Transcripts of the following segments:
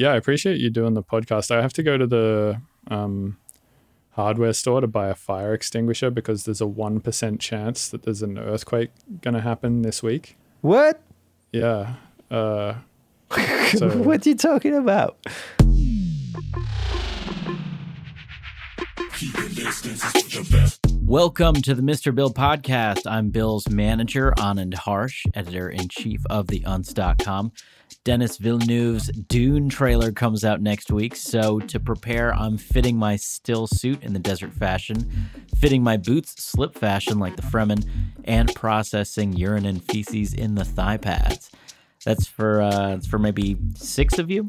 yeah, I appreciate you doing the podcast. I have to go to the um, hardware store to buy a fire extinguisher because there's a 1% chance that there's an earthquake going to happen this week. What? Yeah. Uh, so. what are you talking about? Welcome to the Mr. Bill podcast. I'm Bill's manager, Anand Harsh, editor in chief of the Untz.com. Denis Villeneuve's Dune trailer comes out next week, so to prepare, I'm fitting my still suit in the desert fashion, fitting my boots slip fashion like the Fremen, and processing urine and feces in the thigh pads. That's for uh, that's for maybe six of you.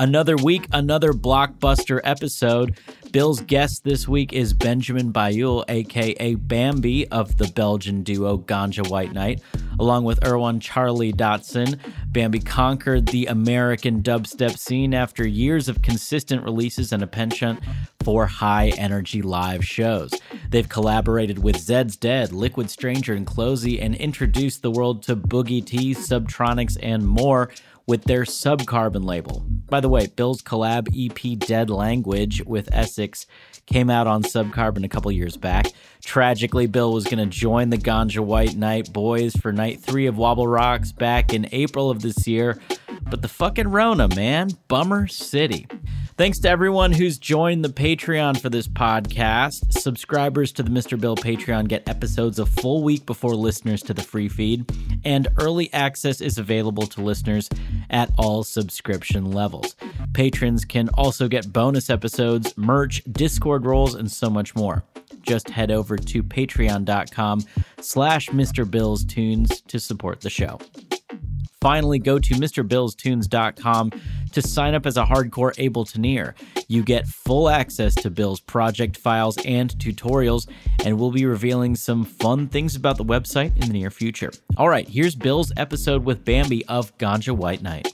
Another week, another blockbuster episode. Bill's guest this week is Benjamin Bayeul, aka Bamby of the Belgian duo Ganja White Night. Along with Erwan Charlie Dotson, Bamby conquered the American dubstep scene after years of consistent releases and a penchant for high energy live shows. They've collaborated with Zeds Dead, Liquid Stranger, and Closey and introduced the world to Boogie T, Subtronics, and more with their Subcarbon label. By the way, Bill's collab EP Dead Language with Esseks came out on Subcarbon a couple years back. Tragically, Bill was going to join the Ganja White Night boys for night three of Wobble Rocks back in April of this year. But the fucking Rona, man. Bummer City. Thanks to everyone who's joined the Patreon for this podcast. Subscribers to the Mr. Bill Patreon get episodes a full week before listeners to the free feed, and early access is available to listeners at all subscription levels. Patrons can also get bonus episodes, merch, Discord roles, and so much more. Just head over to patreon.com slash Mr. Bill's Tunes to support the show. Finally, go to MrBillsTunes.com to sign up as a hardcore Ableton You get full access to Bill's project files and tutorials, and we'll be revealing some fun things about the website in the near future. All right, here's Bill's episode with Bamby of Ganja White Night.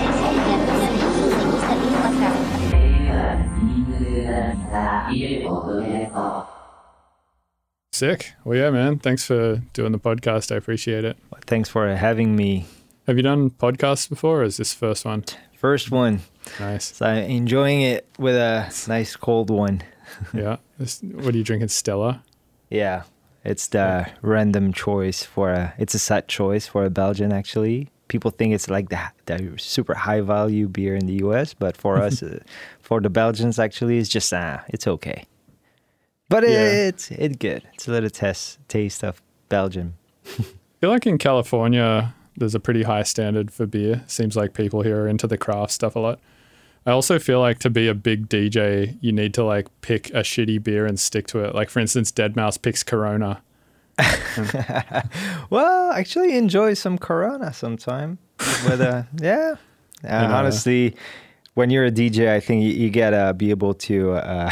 Sick. Well, yeah, man. Thanks for doing the podcast. I appreciate it. Thanks for having me. Have you done podcasts before, or is this first one? First one. Nice. So I'm enjoying it with a nice cold one. yeah. This, what are you drinking? Stella. Yeah, it's the yeah. random choice for a. It's a set choice for a Belgian actually people think it's like the, the super high value beer in the US, but for us, uh, for the Belgians, actually, it's just ah, it's okay. But yeah. it's it's good. It's a little test taste of Belgium. I feel like in California, there's a pretty high standard for beer. Seems like people here are into the craft stuff a lot. I also feel like to be a big DJ, you need to like pick a shitty beer and stick to it. Like for instance, Deadmau5 picks Corona well, actually enjoy some Corona sometime. With uh, yeah, uh, honestly, when you're a DJ, I think you, you gotta be able to uh,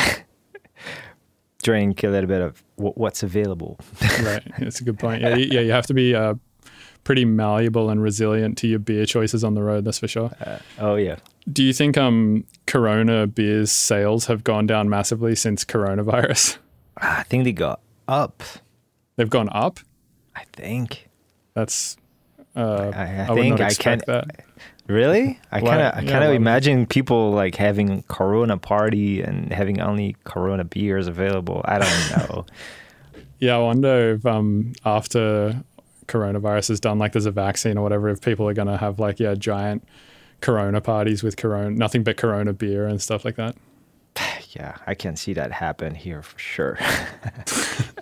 drink a little bit of w- what's available. right, that's a good point. Yeah, yeah, you have to be uh, pretty malleable and resilient to your beer choices on the road. That's for sure. Uh, oh yeah. Do you think um Corona beers sales have gone down massively since coronavirus? I think they got up. They've gone up. I think. That's. Uh, I, I, I think I can't. That. Really? I kind of, I kind of imagine people like having Corona party and having only Corona beers available. I don't know. yeah, I wonder if um after coronavirus is done, like there's a vaccine or whatever, if people are gonna have like yeah giant Corona parties with Corona, nothing but Corona beer and stuff like that. Yeah, I can see that happen here for sure.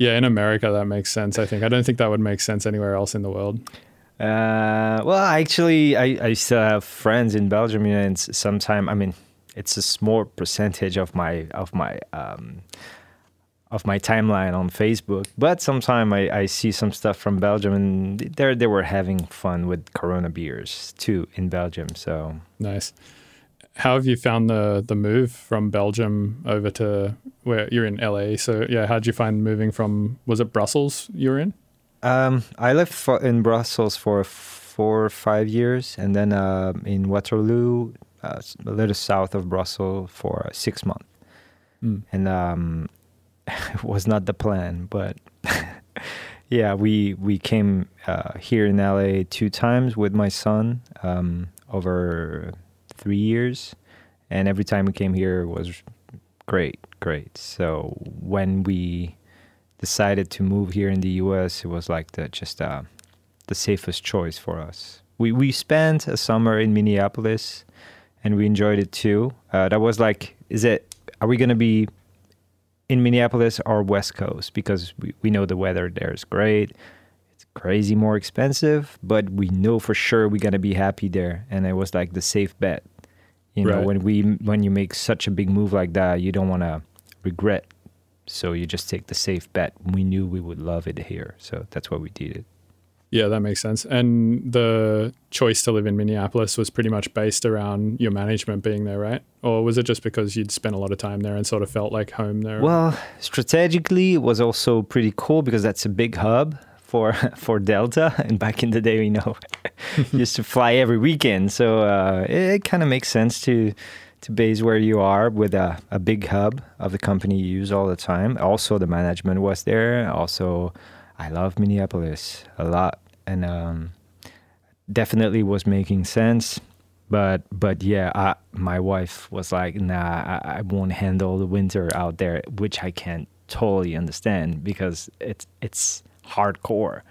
Yeah, in America that makes sense. I think I don't think that would make sense anywhere else in the world. Uh, well, actually, I, I still have friends in Belgium, and sometimes I mean, it's a small percentage of my of my um, of my timeline on Facebook. But sometime I, I see some stuff from Belgium, and they they were having fun with Corona beers too in Belgium. So Nice. How have you found the the move from Belgium over to where you're in LA? So yeah, how did you find moving from? Was it Brussels you were in? Um, I lived for, in Brussels for four or five years, and then uh, in Waterloo, uh, a little south of Brussels, for six months. Mm. and um, it was not the plan. But yeah, we we came uh, here in LA two times with my son um, over three years, and every time we came here was great, great. So when we decided to move here in the U.S., it was like the just uh, the safest choice for us. We we spent a summer in Minneapolis, and we enjoyed it too. Uh, that was like, is it? Are we gonna be in Minneapolis or West Coast? Because we, we know the weather there is great. It's crazy more expensive, but we know for sure we're gonna be happy there. And it was like the safe bet. You know, Right. when we when you make such a big move like that, you don't want to regret. So you just take the safe bet. We knew we would love it here, so that's why we did it. Yeah, that makes sense. And the choice to live in Minneapolis was pretty much based around your management being there, right? Or was it just because you'd spent a lot of time there and sort of felt like home there? Well, strategically, it was also pretty cool because that's a big hub for for Delta. And back in the day, we know used to fly every weekend, so uh, it, kind of makes sense to to base where you are with a, a big hub of the company you use all the time. Also, the management was there. Also, I love Minneapolis a lot, and um, definitely was making sense. But but yeah, I, my wife was like, "Nah, I, I won't handle the winter out there," which I can't totally understand because it's it's hardcore.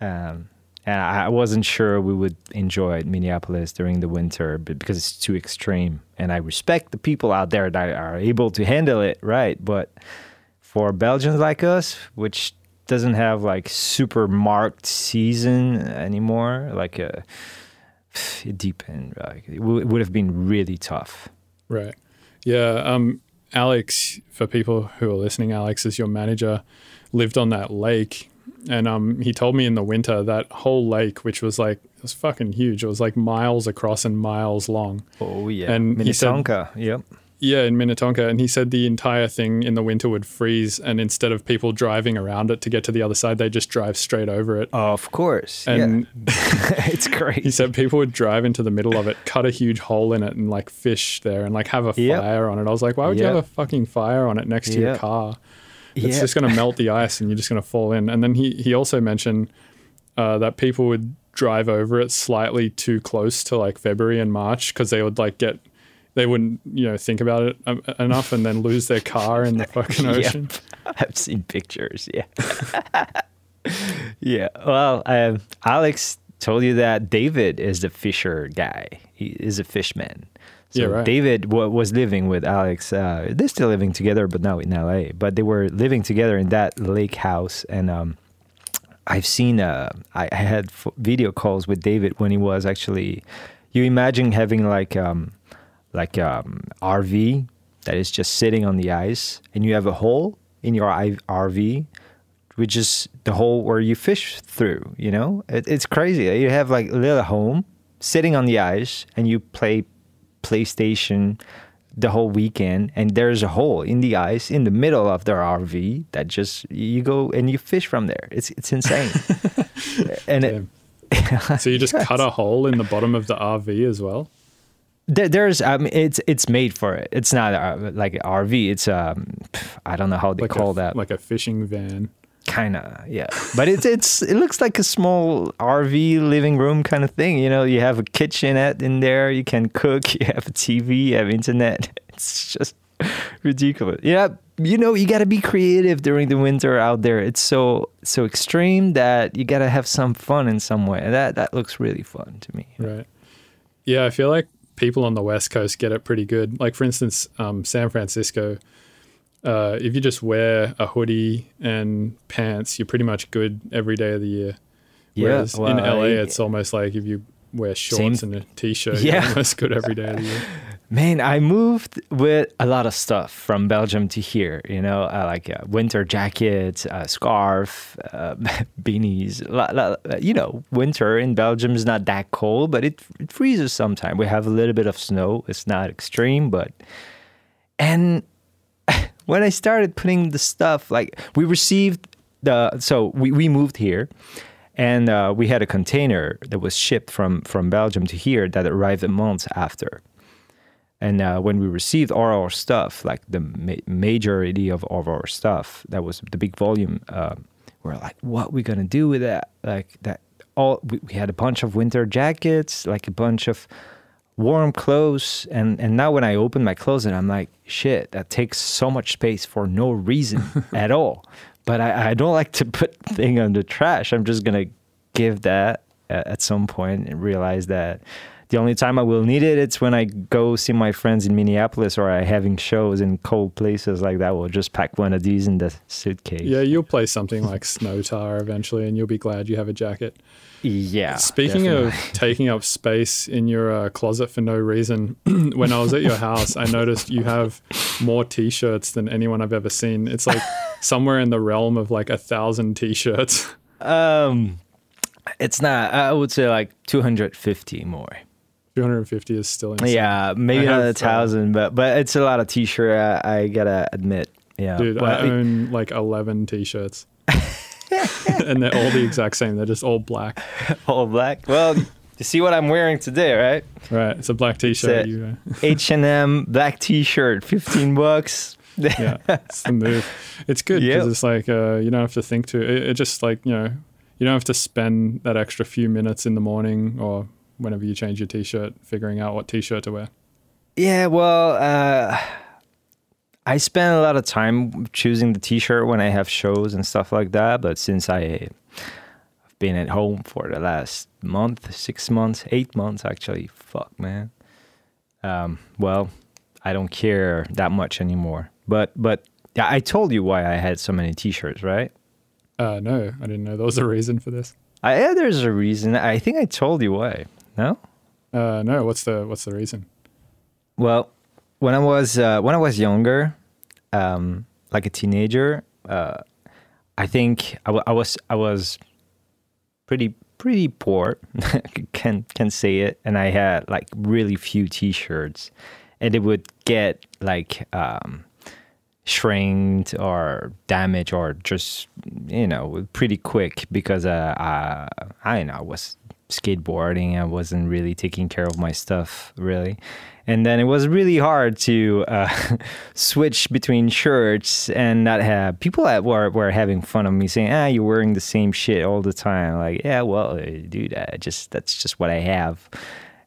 Um, and I wasn't sure we would enjoy Minneapolis during the winter, because it's too extreme. And I respect the people out there that are able to handle it, right? But for Belgians like us, which doesn't have like super marked season anymore, like a it depend. Like, it it would have been really tough. Right. Yeah. Um, Alex, for people who are listening, Alex is your manager, lived on that lake. And um, he told me in the winter that whole lake, which was like, it was fucking huge. It was like miles across and miles long. Oh yeah, And he said- Minnetonka. Yep. Yeah, in Minnetonka. And he said the entire thing in the winter would freeze. And instead of people driving around it to get to the other side, they just drive straight over it. Of course. And yeah. it's great. he said people would drive into the middle of it, cut a huge hole in it, and like fish there and like have a Yep. fire on it. I was like, why would you have a fucking fire on it next to your car? It's Yeah. just going to melt the ice and you're just going to fall in. And then he, he also mentioned uh, that people would drive over it slightly too close to like February and March because they would like get, they wouldn't, you know, think about it um, enough and then lose their car in the fucking Yep. ocean. I've seen pictures. Yeah. yeah. Well, um, Alex told you that David is the fisher guy. He is a fishman. So Yeah, right. David wa was living with Alex. Uh, they're still living together, but now in LA. But they were living together in that lake house, and um, I've seen. Uh, I, I had f- video calls with David when he was actually. You imagine having like um, like um, RV that is just sitting on the ice, and you have a hole in your I- RV, which is the hole where you fish through. You know, it, it's crazy. You have like a little home sitting on the ice, and you play PlayStation the whole weekend, and there's a hole in the ice in the middle of their RV that just you go and you fish from there. It's it's insane. and it, So you just cut a hole in the bottom of the RV as well? There, there's um, it's it's made for it. It's not uh, like an RV. It's um, I don't know how they Like call a, that. Like a fishing van. Kind of yeah. But it's it's it looks like a small RV living room kind of thing. You know, you have a kitchenette in there. You can cook. You have a TV. You have internet. It's just ridiculous. Yeah, you know, you got to be creative during the winter out there. It's so so extreme that you got to have some fun in some way. That that looks really fun to me. Right. Yeah, I feel like people on the West Coast get it pretty good. Like, for instance, um, San Francisco, uh, if you just wear a hoodie and pants, you're pretty much good every day of the year. Yeah, Whereas in LA, it's almost like if you wear shorts Same- and a t shirt, Yeah. you're almost good every day of the year. Man, I moved with a lot of stuff from Belgium to here. You know, uh, like uh, winter jackets, uh, scarf, uh, beanies. La- la- you know, winter in Belgium is not that cold, but it, it freezes sometimes. We have a little bit of snow. It's not extreme, but and when I started putting the stuff, like we received the so we, we moved here and uh, we had a container that was shipped from from Belgium to here that arrived a month after. And uh, when we received all our stuff, like the ma- majority of, of our stuff, that was the big volume. Uh, we're like, what we gonna do with that? Like that all we, we had a bunch of winter jackets, like a bunch of warm clothes, and and now when I open my closet, I'm like, shit, that takes so much space for no reason at all. But I, I don't like to put thing on the trash. I'm just gonna give that at, some point and realize that the only time I will need it, it's when I go see my friends in Minneapolis or I having shows in cold places like that. We'll just pack one of these in the suitcase. Yeah, you'll play something like Snowta eventually, and you'll be glad you have a jacket. Yeah. Speaking definitely. of taking up space in your uh, closet for no reason, when I was at your house, I noticed you have more T-shirts than anyone I've ever seen. It's like somewhere in the realm of like a thousand T-shirts. um, it's not. I would say like 250 more. 250 is still insane. Yeah, maybe not a uh, thousand, but but it's a lot of t-shirt. I, I gotta admit. Yeah, Dude, Well, I own like 11 T-shirts. and they're all the exact same. They're just all black. all black. Well, you see what I'm wearing today, right? Right. It's a black T-shirt. uh, H and M black t-shirt, 15 bucks. yeah, it's the move. It's good because Yep. it's like uh, you don't have to think too. It, it just like you know you don't have to spend that extra few minutes in the morning or whenever you change your t-shirt figuring out what t-shirt to wear. Yeah, well, uh, I spend a lot of time choosing the t-shirt when I have shows and stuff like that. But since I have been at home for the last month, six months, eight months actually, fuck man. Um, well, I don't care that much anymore. But but yeah, I told you why I had so many t-shirts, right? Uh, no, I didn't know there was a reason for this. I, yeah, there's a reason. I think I told you why. No. Uh, no, what's the what's the reason? Well, when I was uh, when I was younger, um, like a teenager, uh, I think I, I was I was pretty pretty poor, can can say it, and I had like really few T-shirts, and it would get like um, shrinked or damaged or just you know pretty quick because uh, I know I was skateboarding. I wasn't really taking care of my stuff really, and then it was really hard to uh, switch between shirts and not have people that were were having fun of me saying, "Ah, you're wearing the same shit all the time." Like, yeah, well, uh, dude, I just that's just what I have.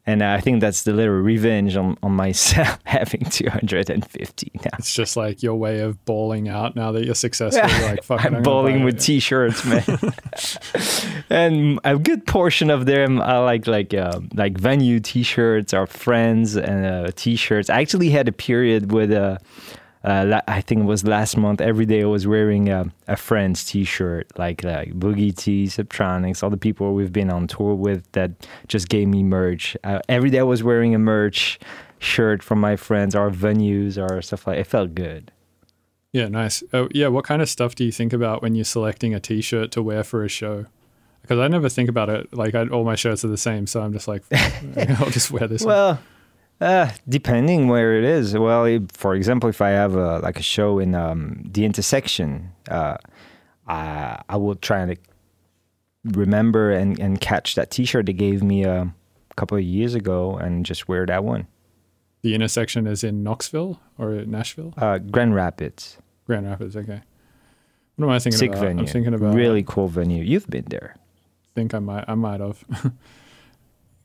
And I think that's the little revenge on, on myself having 250 now. It's just like your way of bawling out now that you're successful. You're like fucking. I'm bowling with t-shirts, man. and a good portion of them are like like uh, like venue t-shirts or friends and uh, t-shirts. I actually had a period with uh, uh, I think it was last month. Every day I was wearing a, a friend's t-shirt, like like Boogie T, Subtronics, all the people we've been on tour with that just gave me merch. Uh, every day I was wearing a merch shirt from my friends or venues or stuff like. It felt good. Yeah, nice. Oh, yeah. What kind of stuff do you think about when you're selecting a T-shirt to wear for a show? Because I never think about it. Like I, all my shirts are the same, so I'm just like, I'll just wear this. one. Uh, depending where it is. Well, if, for example, if I have a, like a show in um, the intersection, uh, I, I will try to remember and, and catch that T-shirt they gave me a couple of years ago and just wear that one. The intersection is in Knoxville or Nashville, Uh, Grand Rapids, Grand Rapids. Okay. What am I thinking sick about? venue, I'm thinking about. really cool venue. You've been there. think I might. I might have.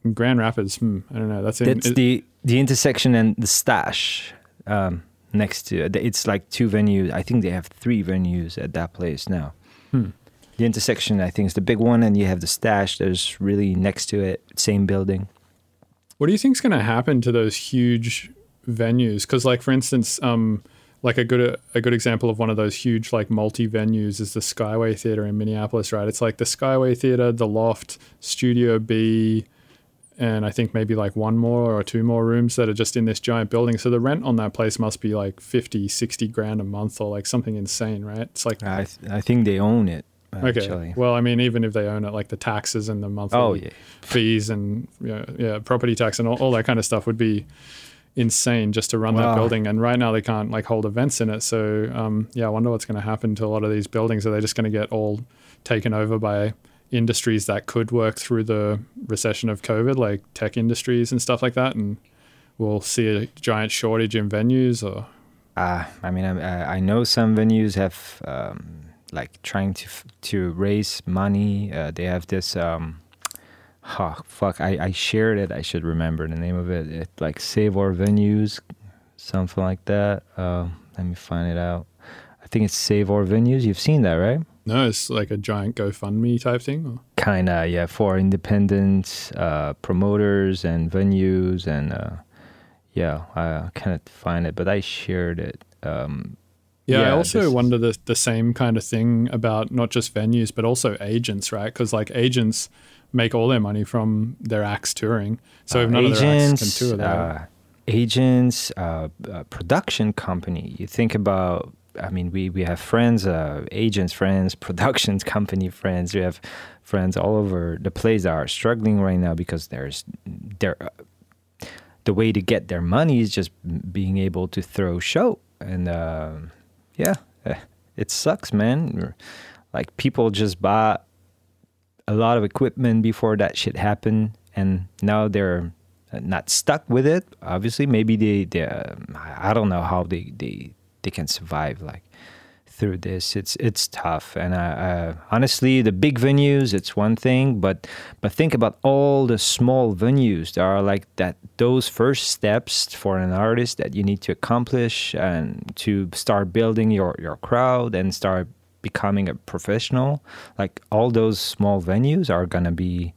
Grand Rapids. Hmm, I don't know. That's in. That's it- the the intersection and the Stache um, next to it. It's like two venues. I think they have three venues at that place now. Hmm. The intersection, I think, is the big one, and you have the Stache. There's really next to it, same building. What do you think is going to happen to those huge venues? Because, like for instance, um, like a good a good example of one of those huge like multi venues is the Skyway Theater in Minneapolis, right? It's like the Skyway Theater, the Loft, Studio B, and I think maybe like one more or two more rooms that are just in this giant building. So the rent on that place must be like 50, 60 grand a month or like something insane, right? It's like I th- I think they own it. Okay. Well, I mean, even if they own it, like the taxes and the monthly Oh yeah. fees and yeah, yeah, property tax and all, all that kind of stuff would be insane just to run that building. And right now they can't like hold events in it. So um, yeah, I wonder what's going to happen to a lot of these buildings. Are they just going to get all taken over by industries that could work through the recession of COVID, like tech industries and stuff like that? And we'll see a giant shortage in venues or Uh, I mean, I, I know some venues have um, like trying to to raise money. Uh, they have this. Um, oh, fuck! I, I shared it. I should remember the name of it. It like Save Our Venues, something like that. Uh, let me find it out. I think it's Save Our Venues. You've seen that, right? No, it's like a giant GoFundMe type thing. Or? Kinda, yeah, for independent uh, promoters and venues, and uh, yeah, I cannot find it, but I shared it. Um, Yeah, I also wonder the the same kind of thing about not just venues but also agents, right? Because like agents make all their money from their acts touring. So if uh, none of their acts agents, can tour, uh, agents, uh, uh, production company. You think about. I mean, we we have friends, uh, agents, friends, productions company friends. We have friends all over the place that are struggling right now because there's there. Uh, the way to get their money is just being able to throw show, and uh, yeah, eh, it sucks, man. Like people just buy a lot of equipment before that shit happened, and now they're not stuck with it. Obviously, maybe they, they um, I don't know how they, they, they can survive like through this. It's it's tough, and uh, uh, honestly, the big venues it's one thing, but but think about all the small venues. There are like that those first steps for an artist that you need to accomplish and to start building your your crowd and start becoming a professional. Like all those small venues are gonna be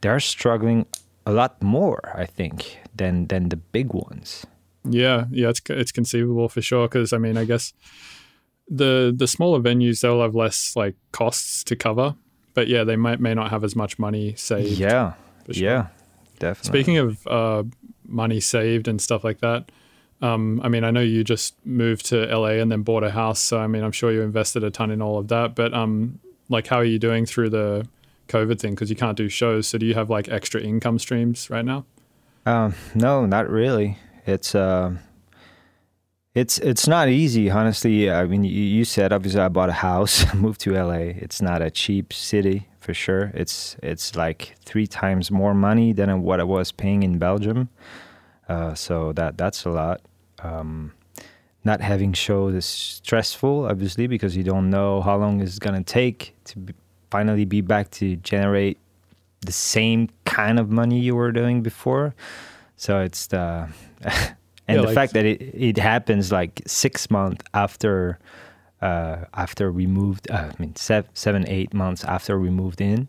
they're struggling a lot more, I think, than than the big ones. Yeah, yeah, it's it's conceivable for sure. Because I mean, I guess the the smaller venues they'll have less like costs to cover, but yeah, they might may not have as much money saved. Yeah, sure. yeah, definitely. Speaking of uh, money saved and stuff like that, um, I mean, I know you just moved to LA and then bought a house, so I mean, I'm sure you invested a ton in all of that. But um, like, how are you doing through the COVID thing? Because you can't do shows, so do you have like extra income streams right now? Um, no, not really. It's uh, it's it's not easy, honestly. I mean, you, you said obviously I bought a house, moved to LA. It's not a cheap city for sure. It's it's like three times more money than what I was paying in Belgium. Uh, so that that's a lot. Um, not having shows is stressful, obviously, because you don't know how long it's gonna take to be, finally be back to generate the same kind of money you were doing before. So it's the and Yeah, the like- fact that it, it happens like six months after uh, after we moved. Uh, I mean, seven, seven, eight months after we moved in.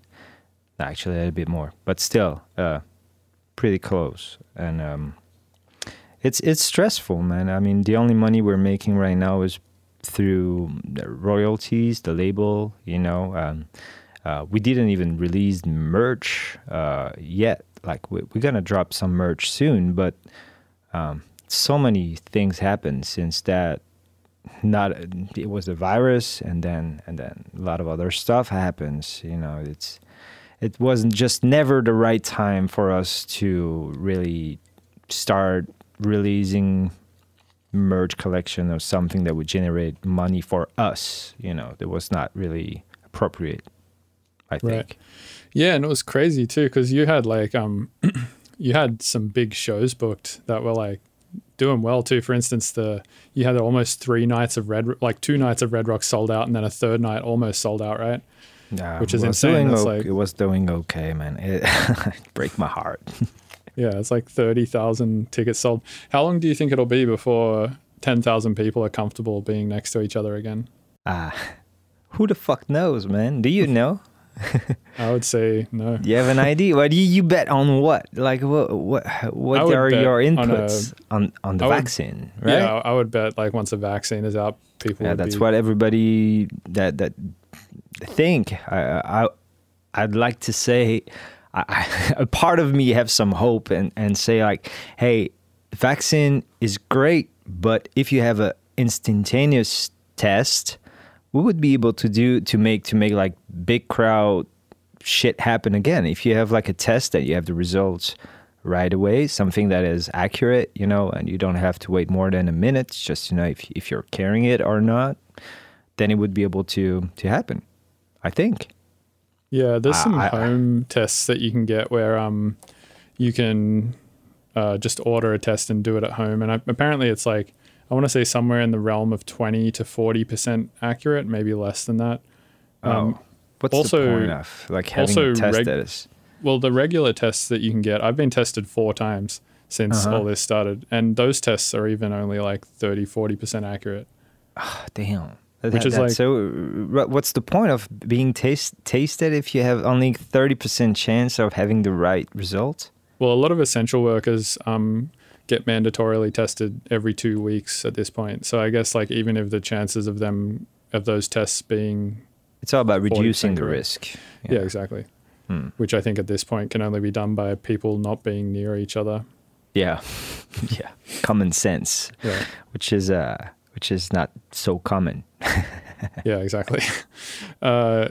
Actually, a little bit more, but still, uh, pretty close. And um, it's it's stressful, man. I mean, the only money we're making right now is through the royalties, the label. You know, um, uh, we didn't even release merch uh, yet. Like we, we're gonna drop some merch soon, but um, so many things happened since that. Not it was the virus, and then and then a lot of other stuff happens. You know, it's it wasn't just never the right time for us to really start releasing merch collection or something that would generate money for us. You know, that was not really appropriate. I think. Right. Yeah, and it was crazy too because you had like um, you had some big shows booked that were like doing well too. For instance, the you had almost three nights of Red, like two nights of Red Rock sold out, and then a third night almost sold out, right? Yeah, Which is insane. Doing like- it was doing okay, man. It break my heart. Yeah, it's like thirty thousand tickets sold. How long do you think it'll be before ten thousand people are comfortable being next to each other again? Ah, who the fuck knows, man? Do you know? I would say no. You have an idea? What do you, you bet on? What? Like what? What? What are your on a- inputs on on, the would- vaccine? Right? Yeah, I would bet like once a vaccine is out, people. Yeah, that's be, what everybody that that think. I, I I'd like to say I, I, a part of me have some hope and and say like, hey, vaccine is great, but if you have a instantaneous test, we would be able to do to make to make like big crowd shit happen again. If you have like a test that you have the results right away, something that is accurate, you know, and you don't have to wait more than a minute, just you know, if if you're carrying it or not, then it would be able to to happen. I think. Yeah, there's some I- I- home tests that you can get where um you can uh, just order a test and do it at home, and I, apparently it's like I want to say somewhere in the realm of twenty to forty percent accurate, maybe less than that. Um, oh, what's also- the point of like having also test reg-? Well, the regular tests that you can get, I've been tested four times since Uh-huh. all this started, and those tests are even only like 30, 40 percent accurate. Damn. That- Which is like- so. uh, What's the point of being taste, tasted if you have only thirty percent chance of having the right result? Well, a lot of essential workers um, get mandatorily tested every two weeks at this point. So I guess like even if the chances of them of those tests being It's all about reducing the risk. yeah, exactly, Hmm. which I think at this point can only be done by people not being near each other. Yeah, yeah. Common sense, Yeah, which is uh, which is not so common. yeah, exactly. Uh,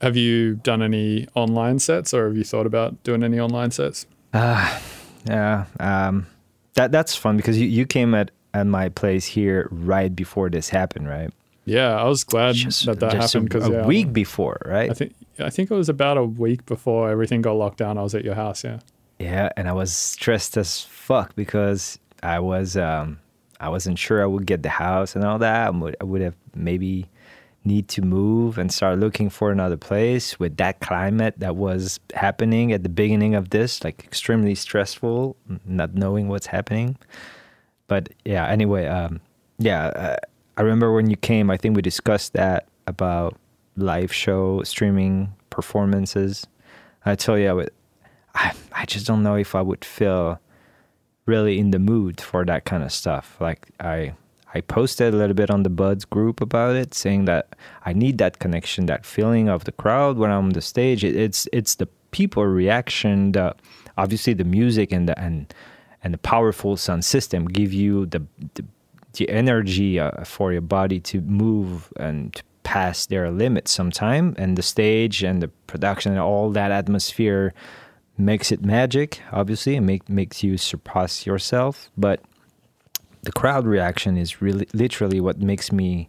have you done any online sets, or have you thought about doing any online sets? Yeah, um, that that's fun because you, you came at at my place here right before this happened, right? Yeah, I was glad Just, that that happened a, because a yeah, week before, right? I think I think it was about a week before everything got locked down. I was at your house. Yeah. Yeah, and I was stressed as fuck because I was um I wasn't sure I would get the house and all that. I would, I would have maybe need to move and start looking for another place with that climate that was happening at the beginning of this, like extremely stressful, not knowing what's happening. But yeah, anyway, um, yeah, uh, I remember when you came. I think we discussed that about live show streaming performances. I tell you, I would, I, I just don't know if I would feel really in the mood for that kind of stuff. Like I I posted a little bit on the Buds group about it, saying that I need that connection, that feeling of the crowd when I'm on the stage. It, it's it's the people reaction, the obviously the music and the and and the powerful sound system give you the the, the energy uh, for your body to move and to pass their limits sometime and the stage and the production and all that atmosphere makes it magic obviously and make, makes you surpass yourself but the crowd reaction is really literally what makes me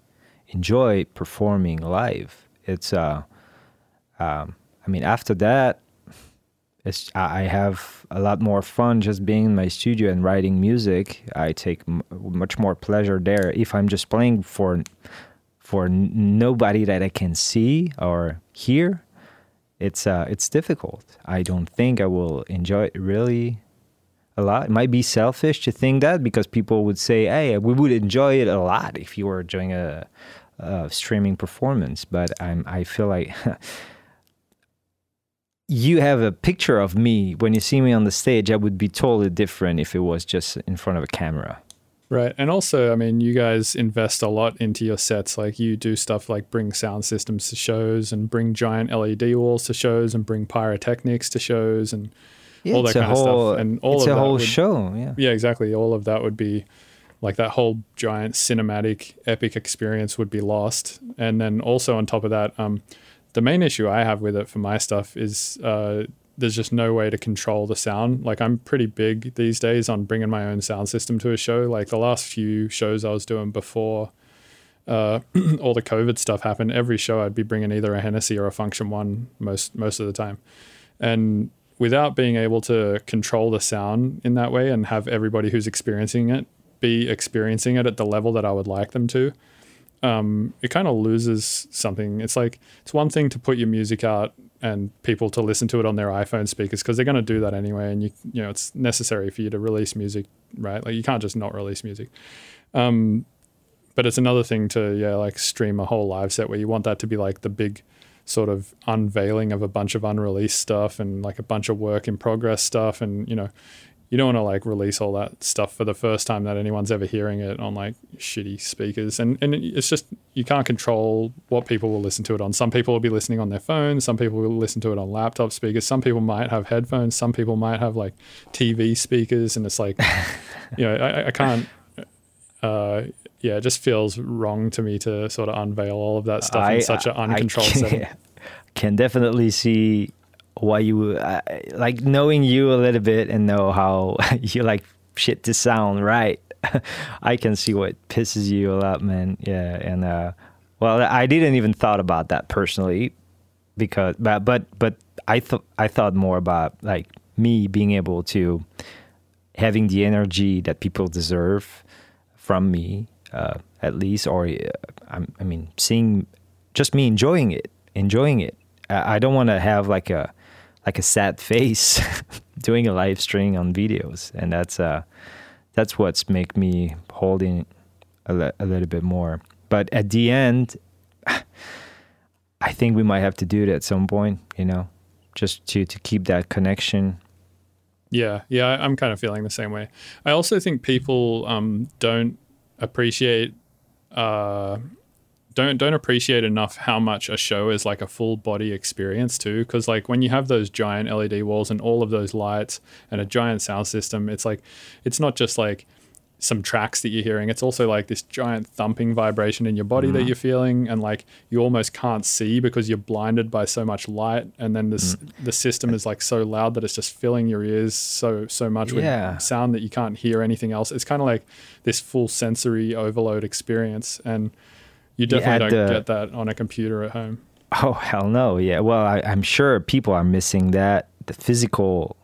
enjoy performing live. It's uh um i mean after that it's i have a lot more fun just being in my studio and writing music. I take m- much more pleasure there. If i'm just playing for for nobody that i can see or hear it's uh it's difficult. I don't think i will enjoy it really a lot. It might be selfish to think that because people would say, "Hey, we would enjoy it a lot if you were doing a, a streaming performance." But I'm, I feel like you have a picture of me when you see me on the stage. I would be totally different if it was just in front of a camera. Right. And also, I mean, you guys invest a lot into your sets. Like you do stuff like bring sound systems to shows and bring giant LED walls to shows and bring pyrotechnics to shows and Yeah, all that kind of whole, stuff. And all it's of a whole would- show. Yeah. Yeah, exactly. All of that would be like that whole giant cinematic epic experience would be lost. And then also on top of that, um, the main issue I have with it for my stuff is uh, there's just no way to control the sound. Like I'm pretty big these days on bringing my own sound system to a show. Like the last few shows I was doing before uh, all the COVID stuff happened, every show I'd be bringing either a Hennessy or a Funktion-One most most of the time, and without being able to control the sound in that way and have everybody who's experiencing it be experiencing it at the level that I would like them to, um, it kind of loses something. It's like it's one thing to put your music out and people to listen to it on their iPhone speakers because they're going to do that anyway, and you you know it's necessary for you to release music, right? Like you can't just not release music. Um, but it's another thing to yeah like stream a whole live set where you want that to be like the big sort of unveiling of a bunch of unreleased stuff and like a bunch of work in progress stuff and you know you don't want to like release all that stuff for the first time that anyone's ever hearing it on like shitty speakers. And and it's just you can't control what people will listen to it on. Some people will be listening on their phones some people will listen to it on laptop speakers some people might have headphones some people might have like tv speakers and it's like you know i, I can't uh yeah it just feels wrong to me to sort of unveil all of that stuff I- in such an I- I uncontrolled can- setting Can definitely see why you uh, like knowing you a little bit and know how you like shit to sound right. I can see what pisses you a lot, man. Yeah, and uh, well, I didn't even thought about that personally because but but but I thought I thought more about like me being able to having the energy that people deserve from me, uh, at least, or uh, I'm, I mean, seeing just me enjoying it, enjoying it. I, I don't want to have like a like a sad face doing a live stream on videos, and that's uh that's what's make me holding a, li- a little bit more. But at the end, I think we might have to do it at some point, you know, just to to keep that connection. Yeah, yeah, I'm kind of feeling the same way. I also think people um, don't appreciate uh, don't don't appreciate enough how much a show is like a full body experience too. Because like when you have those giant LED walls and all of those lights and a giant sound system, it's like it's not just like some tracks that you're hearing. It's also like this giant thumping vibration in your body that mm-hmm. you're feeling, and like you almost can't see because you're blinded by so much light. And then this mm. the system is like so loud that it's just filling your ears so so much Yeah. with sound that you can't hear anything else. It's kind of like this full sensory overload experience, and you definitely add don't the- get that on a computer at home. Oh hell no! Yeah, well, I, I'm sure people are missing that the physical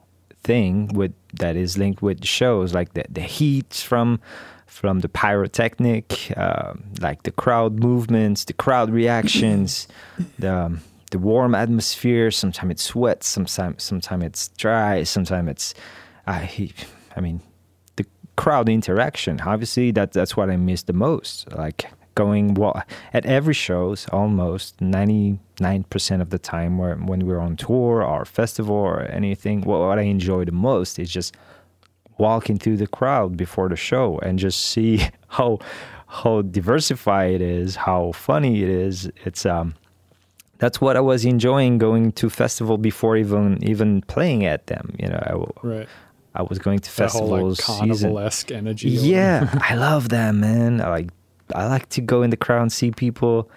thing with that is linked with shows like the the heat from from the pyrotechnic, um, like the crowd movements, the crowd reactions, the um, the warm atmosphere. Sometimes it's wet, sometimes sometimes it's dry, sometimes it's I I mean the crowd interaction. Obviously, that that's what I miss the most. Like going well at every shows almost 99% of the time where, when we're on tour or festival or anything what, what i enjoy the most is just walking through the crowd before the show and just see how how diversified it is how funny it is it's um that's what i was enjoying going to festival before even even playing at them you know i, Right. I was going to That whole like carnival esque energy. yeah, I love that, man. Like I like to go in the crowd and see people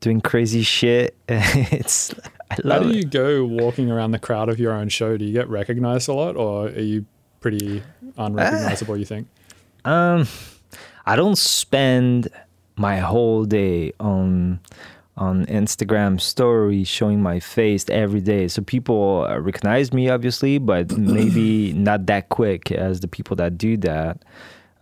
doing crazy shit. it's I love How do it. you go walking around the crowd of your own show? Do you get recognized a lot, or are you pretty unrecognizable? you think? Um, I don't spend my whole day on on Instagram stories showing my face every day. So people uh, recognize me, obviously, but maybe not that quick as the people that do that.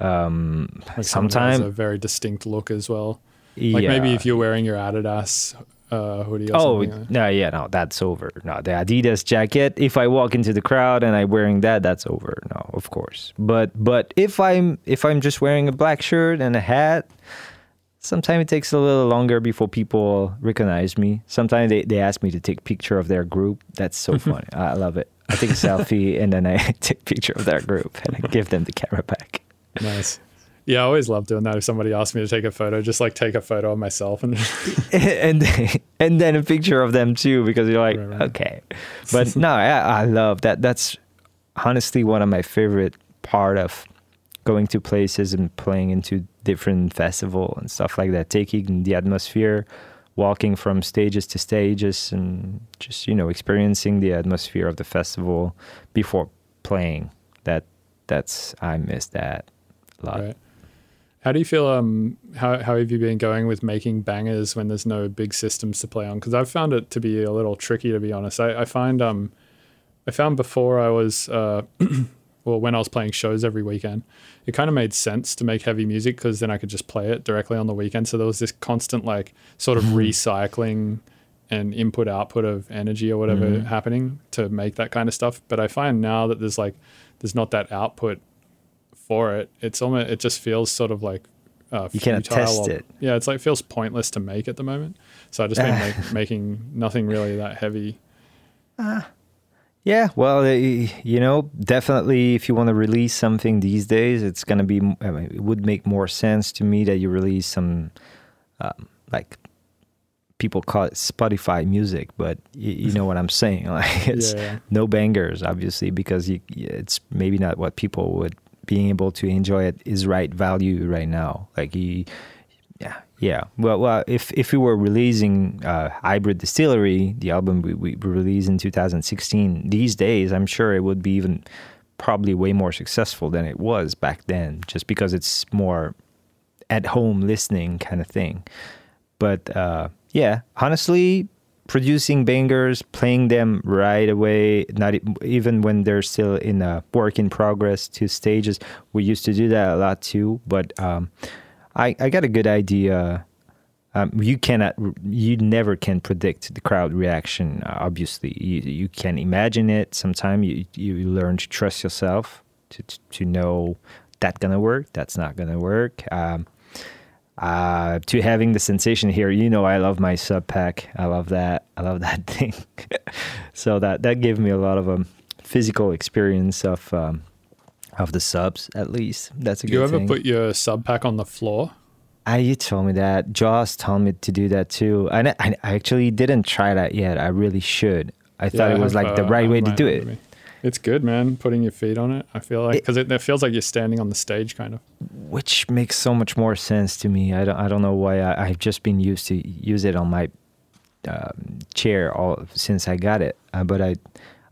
Um, Like someone who has sometimes, a very distinct look as well. Like maybe if you're wearing your Adidas uh, hoodie or Oh something. no, yeah, no, that's over. No, the Adidas jacket. If I walk into the crowd and I'm wearing that, that's over. No, of course. But but if I'm if I'm just wearing a black shirt and a hat, sometimes it takes a little longer before people recognize me. Sometimes they, they ask me to take picture of their group. That's so funny. I love it. I take a selfie and then I take picture of their group and I give them the camera back. Nice. Yeah, I always love doing that. If somebody asks me to take a photo, just like take a photo of myself and and and then a picture of them too because you're like Right, right. okay but no I, I love that that's honestly one of my favorite part of going to places and playing into different festival and stuff like that taking the atmosphere walking from stages to stages and just you know experiencing the atmosphere of the festival before playing that that's i miss that right. How do you feel? Um, how how have you been going with making bangers when there's no big systems to play on? Because I've found it to be a little tricky, to be honest. I, I find um, I found before I was uh, well, when I was playing shows every weekend, it kind of made sense to make heavy music because then I could just play it directly on the weekend. So there was this constant like sort of recycling and input output of energy or whatever happening to make that kind of stuff. But I find now that there's like there's not that output for it. It's almost it just feels sort of like uh, You futile test or- it. Yeah, it's like feels pointless to make at the moment. So I just been make, making nothing really that heavy. Yeah, well, uh, you know, definitely if you want to release something these days, it's going to be, I mean, it would make more sense to me that you release some, um, like, people call it Spotify music, but you, you know what I'm saying. Like, it's Yeah. no bangers, obviously, because you, it's maybe not what people would being able to enjoy it is right value right now. Like, you, yeah, yeah. Well, well, if if we were releasing uh, Hybrid Distillery, the album we, we released in 2016, these days, I'm sure it would be even probably way more successful than it was back then, just because it's more at home listening kind of thing. But uh, yeah, honestly, producing bangers, playing them right away, not even when they're still in a work in progress, two stages. We used to do that a lot too. But um, I, I got a good idea. Um, you cannot, you never can predict the crowd reaction. uh, Obviously, you you can imagine it. Sometimes you you learn to trust yourself to to, to know that gonna work, that's not gonna work. Um, uh, to having the sensation here, you know, I love my sub pack. I love that. I love that thing. so that that gave me a lot of um, physical experience of um, of the subs. At least that's a Do good you ever thing. put your sub pack on the floor? Ah, you told me that. Joss told me to do that too. And I, I actually didn't try that yet. I really should. I thought Yeah, it was like the uh, right I way to do it. It's good, man. Putting your feet on it. I feel like because it, it feels like you're standing on the stage, kind of. which makes so much more sense to me. I don't, I don't know why I, I've just been used to use it on my um, chair all since I got it, uh, but I,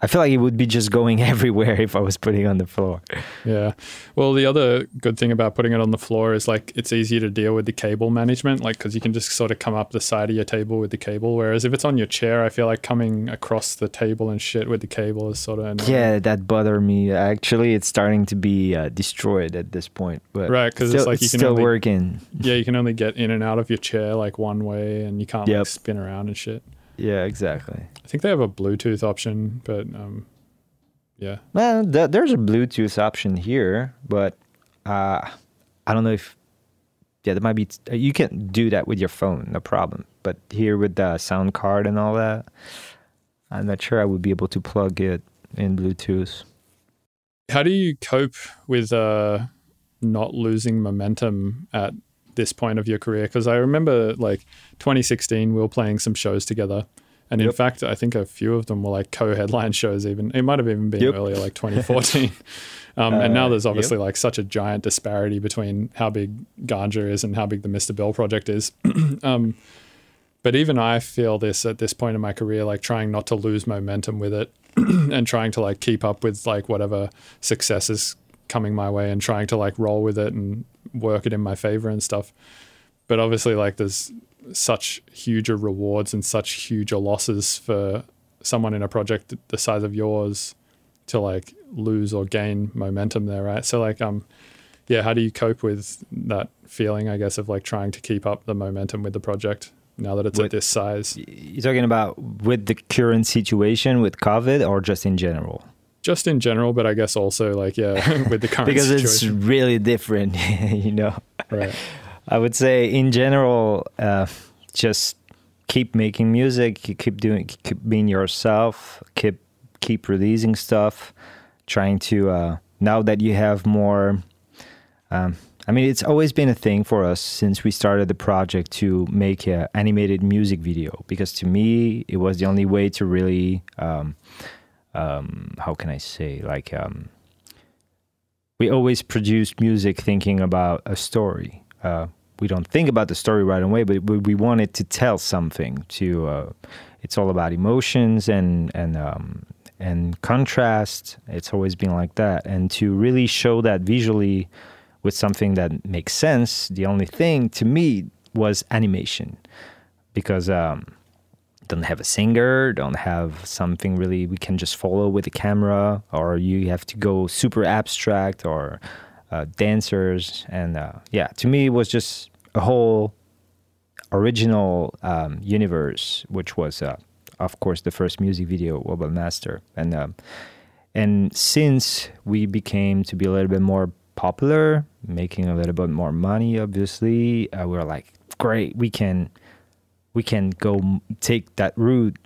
I feel like it would be just going everywhere if I was putting it on the floor. Yeah. Well, the other good thing about putting it on the floor is like it's easier to deal with the cable management, like because you can just sort of come up the side of your table with the cable. Whereas if it's on your chair, I feel like coming across the table and shit with the cable is sort of annoying. Yeah, that bothered me. Actually, it's starting to be uh, destroyed at this point, but right, because it's like you can still only- working. Yeah, you can only get in and out of your chair like one way, and you can't like spin around and shit. Yeah, exactly. I think they have a Bluetooth option, but um, yeah, Well, th- there's a Bluetooth option here, but uh, I don't know if yeah, there might be. You can do that with your phone, no problem. But here with the sound card and all that, I'm not sure I would be able to plug it in Bluetooth. how do you cope with uh, not losing momentum at this point of your career? Because I remember like 2016, we were playing some shows together. And in fact, I think a few of them were like co-headline shows. Even it might have even been Yep. earlier, like 2014. um, and now Uh, there's yep. obviously like such a giant disparity between how big Ganja is and how big the Mr. Bill project is. um, but even I feel this at this point in my career, like trying not to lose momentum with it and trying to like keep up with like whatever success is coming my way and trying to like roll with it and work it in my favor and stuff. But obviously, like there's such huger rewards and such huger losses for someone in a project the size of yours to like lose or gain momentum there, right? So like um yeah, how do you cope with that feeling, I guess, of like trying to keep up the momentum with the project now that it's at this size? You're talking about with the current situation with COVID, or just in general? Just in general, but I guess also like yeah, with the current Because it's really different, you know. right. I would say in general, uh, just keep making music, keep doing, keep being yourself, keep keep releasing stuff, trying to. Uh, now that you have more, um, I mean, it's always been a thing for us since we started the project to make an animated music video because to me it was the only way to really, um, um, how can I say, like. Um, we always produce music thinking about a story. Uh, we don't think about the story right away, but we, we want it to tell something. To uh, it's all about emotions and and um, and contrast. It's always been like that, and to really show that visually with something that makes sense. The only thing to me was animation, because um, don't have a singer, don't have something really we can just follow with the camera, or you have to go super abstract or uh, dancers. And uh, yeah, to me, it was just a whole original um, universe, which was, uh, of course, the first music video, Wobble Master. And um, and since we became to be a little bit more popular, making a little bit more money, obviously, uh, we were like, great, we can we can go take that route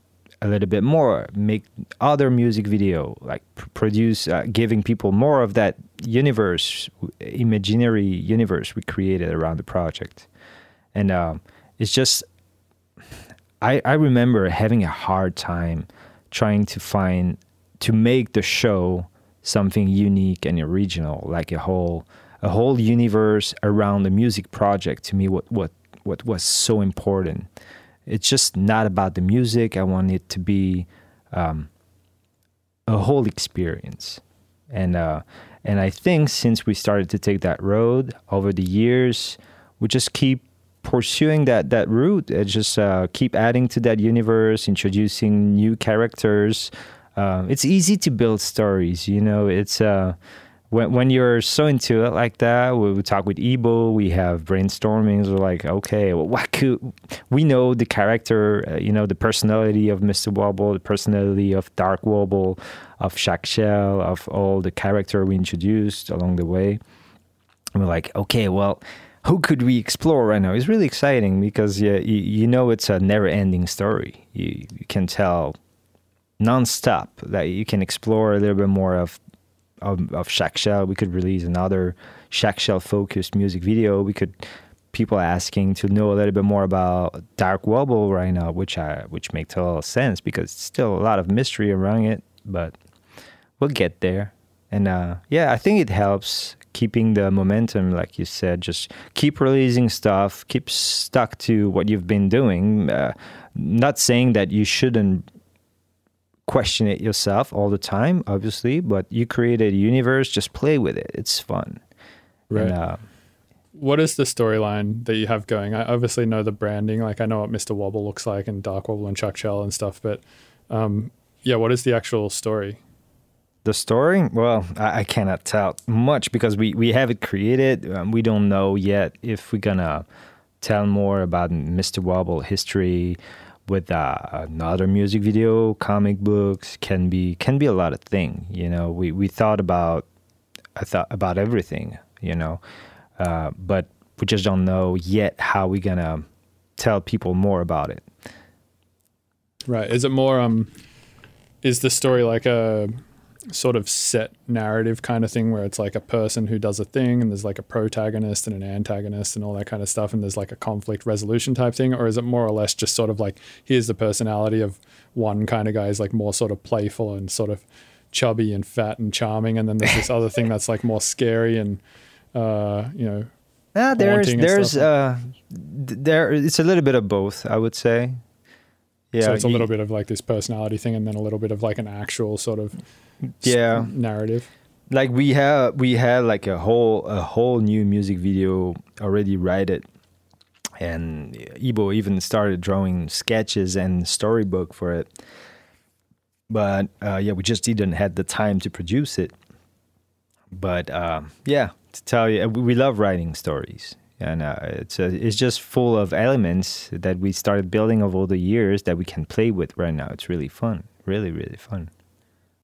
a little bit more, make other music video, like pr- produce, uh, giving people more of that universe, imaginary universe we created around the project. And um, it's just, I, I remember having a hard time trying to find, to make the show something unique and original, like a whole, a whole universe around the music project. To me, what, what, what was so important it's just not about the music. I want it to be um, a whole experience, and uh, and I think since we started to take that road over the years, we just keep pursuing that that route. and just uh, keep adding to that universe, introducing new characters. Uh, it's easy to build stories, you know. It's uh, when when you're so into it like that, we, we talk with Ebo, we have brainstormings. We're like, okay, well, what could we know the character, uh, you know, the personality of Mr. Wobble, the personality of Dark Wobble, of Shakshell, of all the character we introduced along the way. And we're like, okay, well, who could we explore right now? It's really exciting because yeah, you, you know it's a never-ending story. You, you can tell nonstop that you can explore a little bit more of of, of Shell. We could release another Shack Shell focused music video. We could people asking to know a little bit more about Dark Wobble right now, which I which makes a lot of sense because it's still a lot of mystery around it, but we'll get there. And uh, yeah, I think it helps keeping the momentum, like you said. Just keep releasing stuff, keep stuck to what you've been doing. Uh, not saying that you shouldn't question it yourself all the time, obviously, but you created a universe, just play with it. It's fun. Right. And, uh, what is the storyline that you have going? I obviously know the branding, like I know what Mr. Wobble looks like and Dark Wobble and Chuck Shell and stuff, but um, yeah, what is the actual story? The story? Well, I, I cannot tell much because we, we have it created. Um, we don't know yet if we're gonna tell more about Mr. Wobble history, with uh, another music video, comic books can be can be a lot of thing. You know, we we thought about I thought about everything. You know, uh, but we just don't know yet how we're gonna tell people more about it. Right. Is it more um? Is the story like a sort of set narrative kind of thing where it's like a person who does a thing and there's like a protagonist and an antagonist and all that kind of stuff and there's like a conflict resolution type thing? Or is it more or less just sort of like here's the personality of one kind of guy is like more sort of playful and sort of chubby and fat and charming and then there's this other thing that's like more scary and uh you know yeah, there's there's uh there it's a little bit of both i would say. Yeah so it's a little bit of like this personality thing and then a little bit of like an actual sort of yeah. Narrative. Like we have we had like a whole a whole new music video already written. And Ebo even started drawing sketches and storybook for it. But uh, yeah we just didn't have the time to produce it. But uh, yeah to tell you we love writing stories. And uh, it's uh, it's just full of elements that we started building over the years that we can play with right now. It's really fun. Really really fun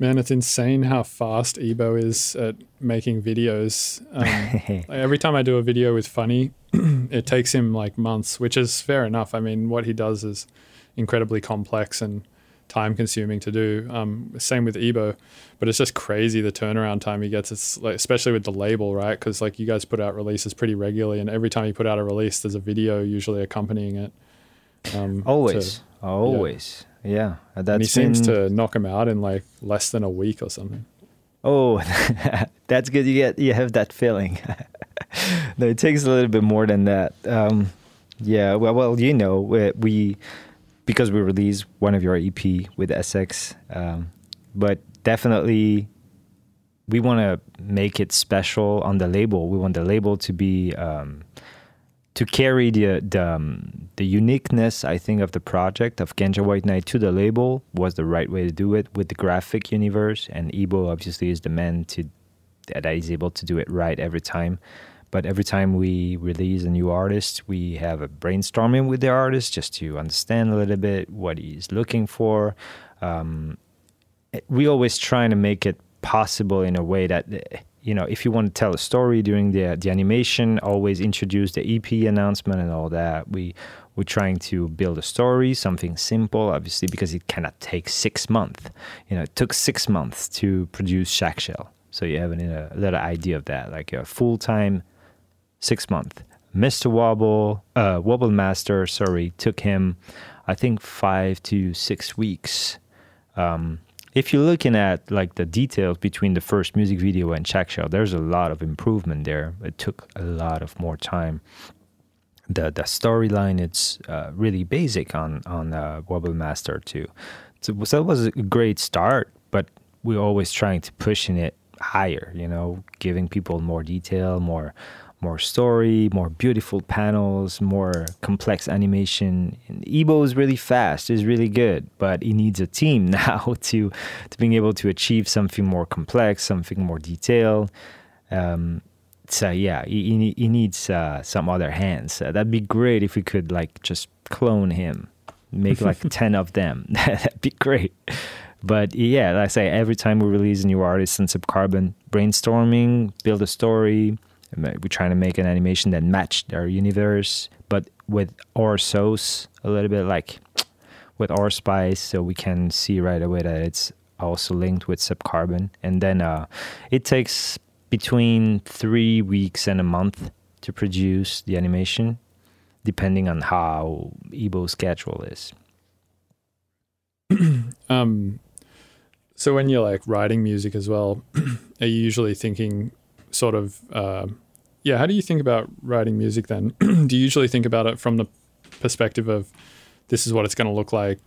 Man, it's insane how fast Ebo is at making videos. Um, every time I do a video with Funny, it takes him like months, which is fair enough. I mean, what he does is incredibly complex and time consuming to do. Um, same with Ebo, but it's just crazy the turnaround time he gets. It's like, especially with the label, right? Because like you guys put out releases pretty regularly, and every time you put out a release, there's a video usually accompanying it. Um, always, to, always. Yeah. Yeah, that's and he seems to knock him out in like less than a week or something. Oh, that's good. You get you have that feeling. no, it takes a little bit more than that. Um, yeah, well, well, you know, we, we because we released one of your EP with Esseks, um, but definitely we want to make it special on the label. We want the label to be um, to carry the the, um, the uniqueness, I think, of the project of Ganja White Night to the label was the right way to do it with the graphic universe. And Ebo obviously is the man to that is able to do it right every time. But every time we release a new artist, we have a brainstorming with the artist just to understand a little bit what he's looking for. Um, we always trying to make it possible in a way that you know, if you want to tell a story during the the animation, always introduce the EP announcement and all that. We we're trying to build a story, something simple, obviously, because it cannot take six months. You know, it took six months to produce Shack Shell. So you have a, little idea of that, like a full time six month. Mr. Wobble, uh, Wobble Master, sorry, took him, I think, five to six weeks. Um, if you're looking at like the details between the first music video and Shack Shell, there's a lot of improvement there. It took a lot of more time. The the storyline it's uh, really basic on on uh, Wobble Master too. So, so that was a great start, but we're always trying to pushing it higher. You know, giving people more detail, more more story, more beautiful panels, more complex animation. And Ebo is really fast, is really good, but he needs a team now to to being able to achieve something more complex, something more detailed. Um, so yeah, he, he, he needs uh, some other hands. Uh, that'd be great if we could like just clone him, make like ten of them. that'd be great. But yeah, like I say, every time we release a new artist in Subcarbon, brainstorming, build a story, we're trying to make an animation that matched our universe, but with our sauce a little bit like with our spice, so we can see right away that it's also linked with subcarbon. And then uh, it takes between three weeks and a month to produce the animation, depending on how Ebo's schedule is. um, so when you're like writing music as well, are you usually thinking sort of uh, yeah how do you think about writing music then do you usually think about it from the perspective of this is what it's going to look like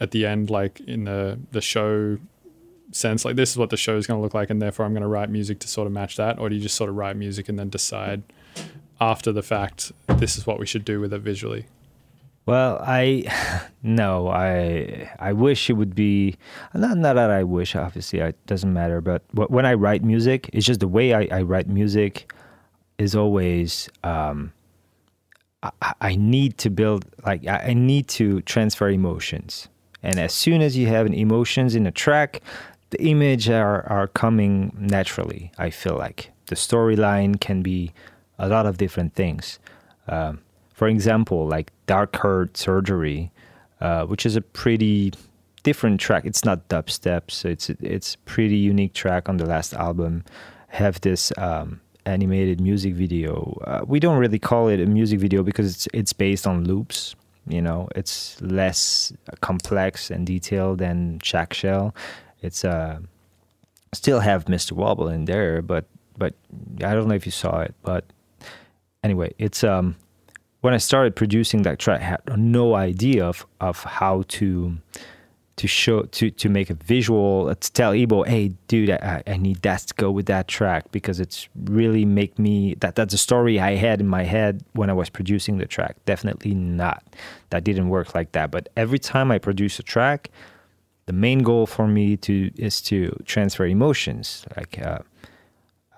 at the end like in the the show sense like this is what the show is going to look like and therefore i'm going to write music to sort of match that or do you just sort of write music and then decide after the fact this is what we should do with it visually well, I no, I I wish it would be not not that I wish. Obviously, it doesn't matter. But when I write music, it's just the way I, I write music is always. Um, I, I need to build like I need to transfer emotions, and as soon as you have emotions in a track, the image are are coming naturally. I feel like the storyline can be a lot of different things. Um, for example, like Dark Heart Surgery, uh, which is a pretty different track. It's not dubstep, so it's it's pretty unique track on the last album. Have this um, animated music video. Uh, we don't really call it a music video because it's it's based on loops. You know, it's less complex and detailed than Shack Shell. It's uh, still have Mr. Wobble in there, but but I don't know if you saw it, but anyway, it's um when I started producing that track, I had no idea of, of how to to show to to make a visual uh, to tell Ebo, hey, dude, I, I need that to go with that track because it's really make me that that's a story I had in my head when I was producing the track. Definitely not. That didn't work like that. But every time I produce a track, the main goal for me to is to transfer emotions, like uh,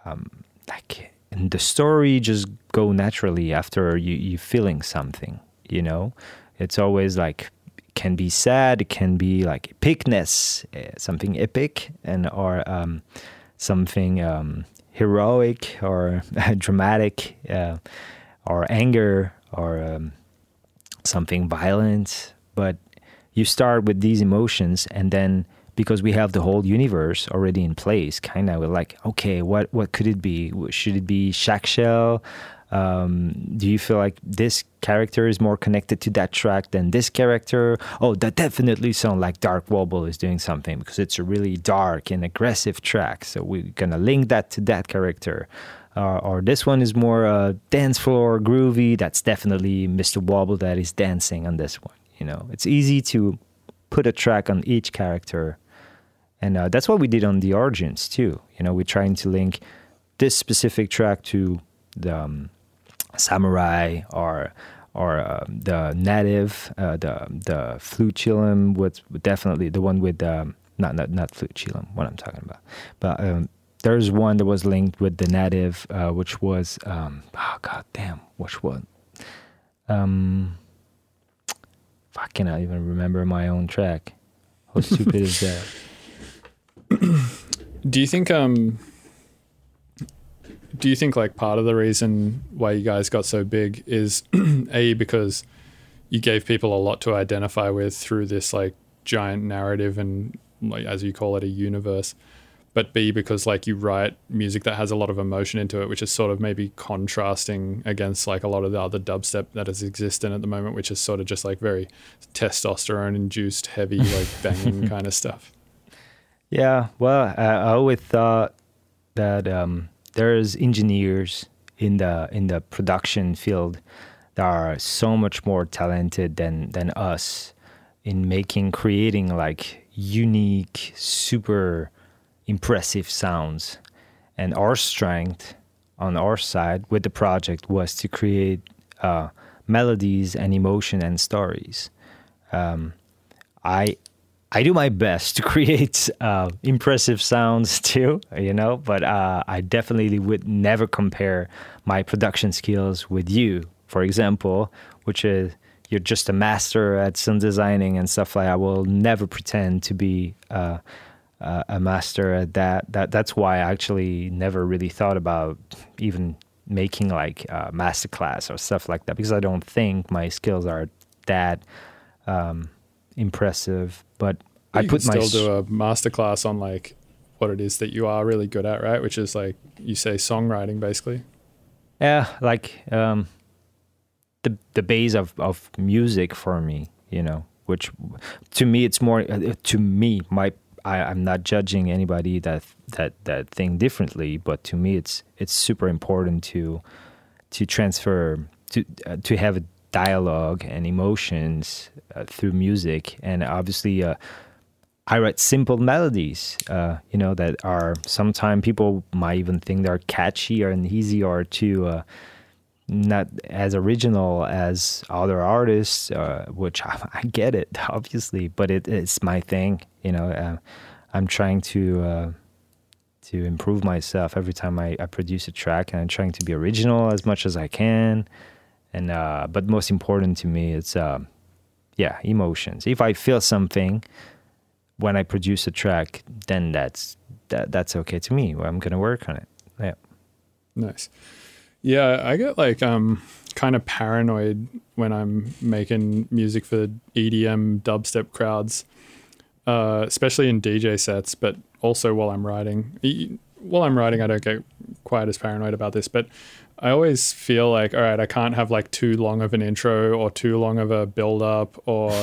um, like and the story just go naturally after you you feeling something you know it's always like can be sad it can be like epicness eh, something epic and or um, something um, heroic or dramatic uh, or anger or um, something violent but you start with these emotions and then because we have the whole universe already in place. Kind of we're like, okay, what what could it be? Should it be Shack Shell? Um, do you feel like this character is more connected to that track than this character? Oh, that definitely sounds like Dark Wobble is doing something because it's a really dark and aggressive track. So we're gonna link that to that character. Uh, or this one is more uh, dance floor groovy. That's definitely Mr. Wobble that is dancing on this one. You know, it's easy to put a track on each character and uh, that's what we did on the origins too. You know, we're trying to link this specific track to the um, samurai or or uh, the native, uh, the the flute chillum with definitely the one with um, not not not flute chillum. What I'm talking about, but um, there's one that was linked with the native, uh, which was um, oh god damn, which one? Um, fucking I cannot even remember my own track. How stupid is that? do you think um do you think like part of the reason why you guys got so big is a because you gave people a lot to identify with through this like giant narrative and like as you call it a universe but b because like you write music that has a lot of emotion into it which is sort of maybe contrasting against like a lot of the other dubstep that is existent at the moment which is sort of just like very testosterone induced heavy like banging kind of stuff. Yeah, well, I, I always thought that um, there's engineers in the in the production field that are so much more talented than than us in making creating like unique, super impressive sounds. And our strength on our side with the project was to create uh, melodies and emotion and stories. Um, I I do my best to create uh, impressive sounds too, you know, but uh, I definitely would never compare my production skills with you, for example, which is you're just a master at sound designing and stuff like. that. I will never pretend to be uh, uh, a master at that. That that's why I actually never really thought about even making like a master class or stuff like that because I don't think my skills are that um, impressive. But I put my still do a masterclass on like what it is that you are really good at right which is like you say songwriting basically Yeah, like um, the the base of of music for me, you know, which to me it's more uh, to me my I, I'm not judging anybody that that that think differently, but to me it's it's super important to to transfer to uh, to have a dialogue and emotions uh, through music, and obviously. Uh, I write simple melodies, uh, you know, that are sometimes people might even think they're catchy or easy or too uh, not as original as other artists, uh, which I, I get it, obviously, but it, it's my thing, you know. Uh, I'm trying to to improve myself every time I, I produce a track, and I'm trying to be original as much as I can. And uh, but most important to me, it's um, yeah, emotions. If I feel something when I produce a track, then that's that that's okay to me. I'm gonna work on it. Yeah. Nice. Yeah, I get like um kind of paranoid when I'm making music for EDM dubstep crowds, uh, especially in DJ sets, but also while I'm writing. While I'm writing, I don't get quite as paranoid about this, but I always feel like, all right, I can't have like too long of an intro or too long of a build up or.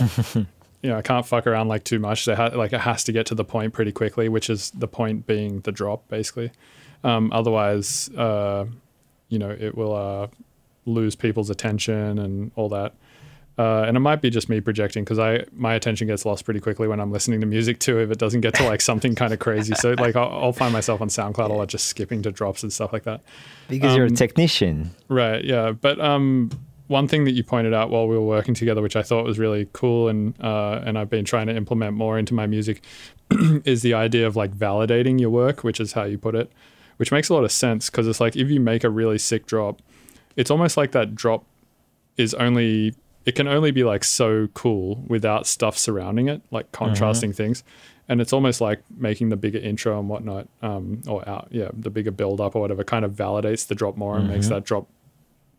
you know, I can't fuck around like too much. They ha- like it has to get to the point pretty quickly, which is the point being the drop, basically. Um, otherwise, uh, you know, it will uh, lose people's attention and all that. Uh, and it might be just me projecting because I my attention gets lost pretty quickly when I'm listening to music too. If it doesn't get to like something kind of crazy, so like I'll, I'll find myself on SoundCloud a lot just skipping to drops and stuff like that. Because you're a Um, technician. Right. Yeah. But um, one thing that you pointed out while we were working together, which I thought was really cool, and uh, and I've been trying to implement more into my music, is the idea of like validating your work, which is how you put it, which makes a lot of sense because it's like if you make a really sick drop, it's almost like that drop is only it can only be like so cool without stuff surrounding it, like mm-hmm. contrasting things. And it's almost like making the bigger intro and whatnot, um, or out, yeah, the bigger build up or whatever, kind of validates the drop more and makes mm-hmm. that drop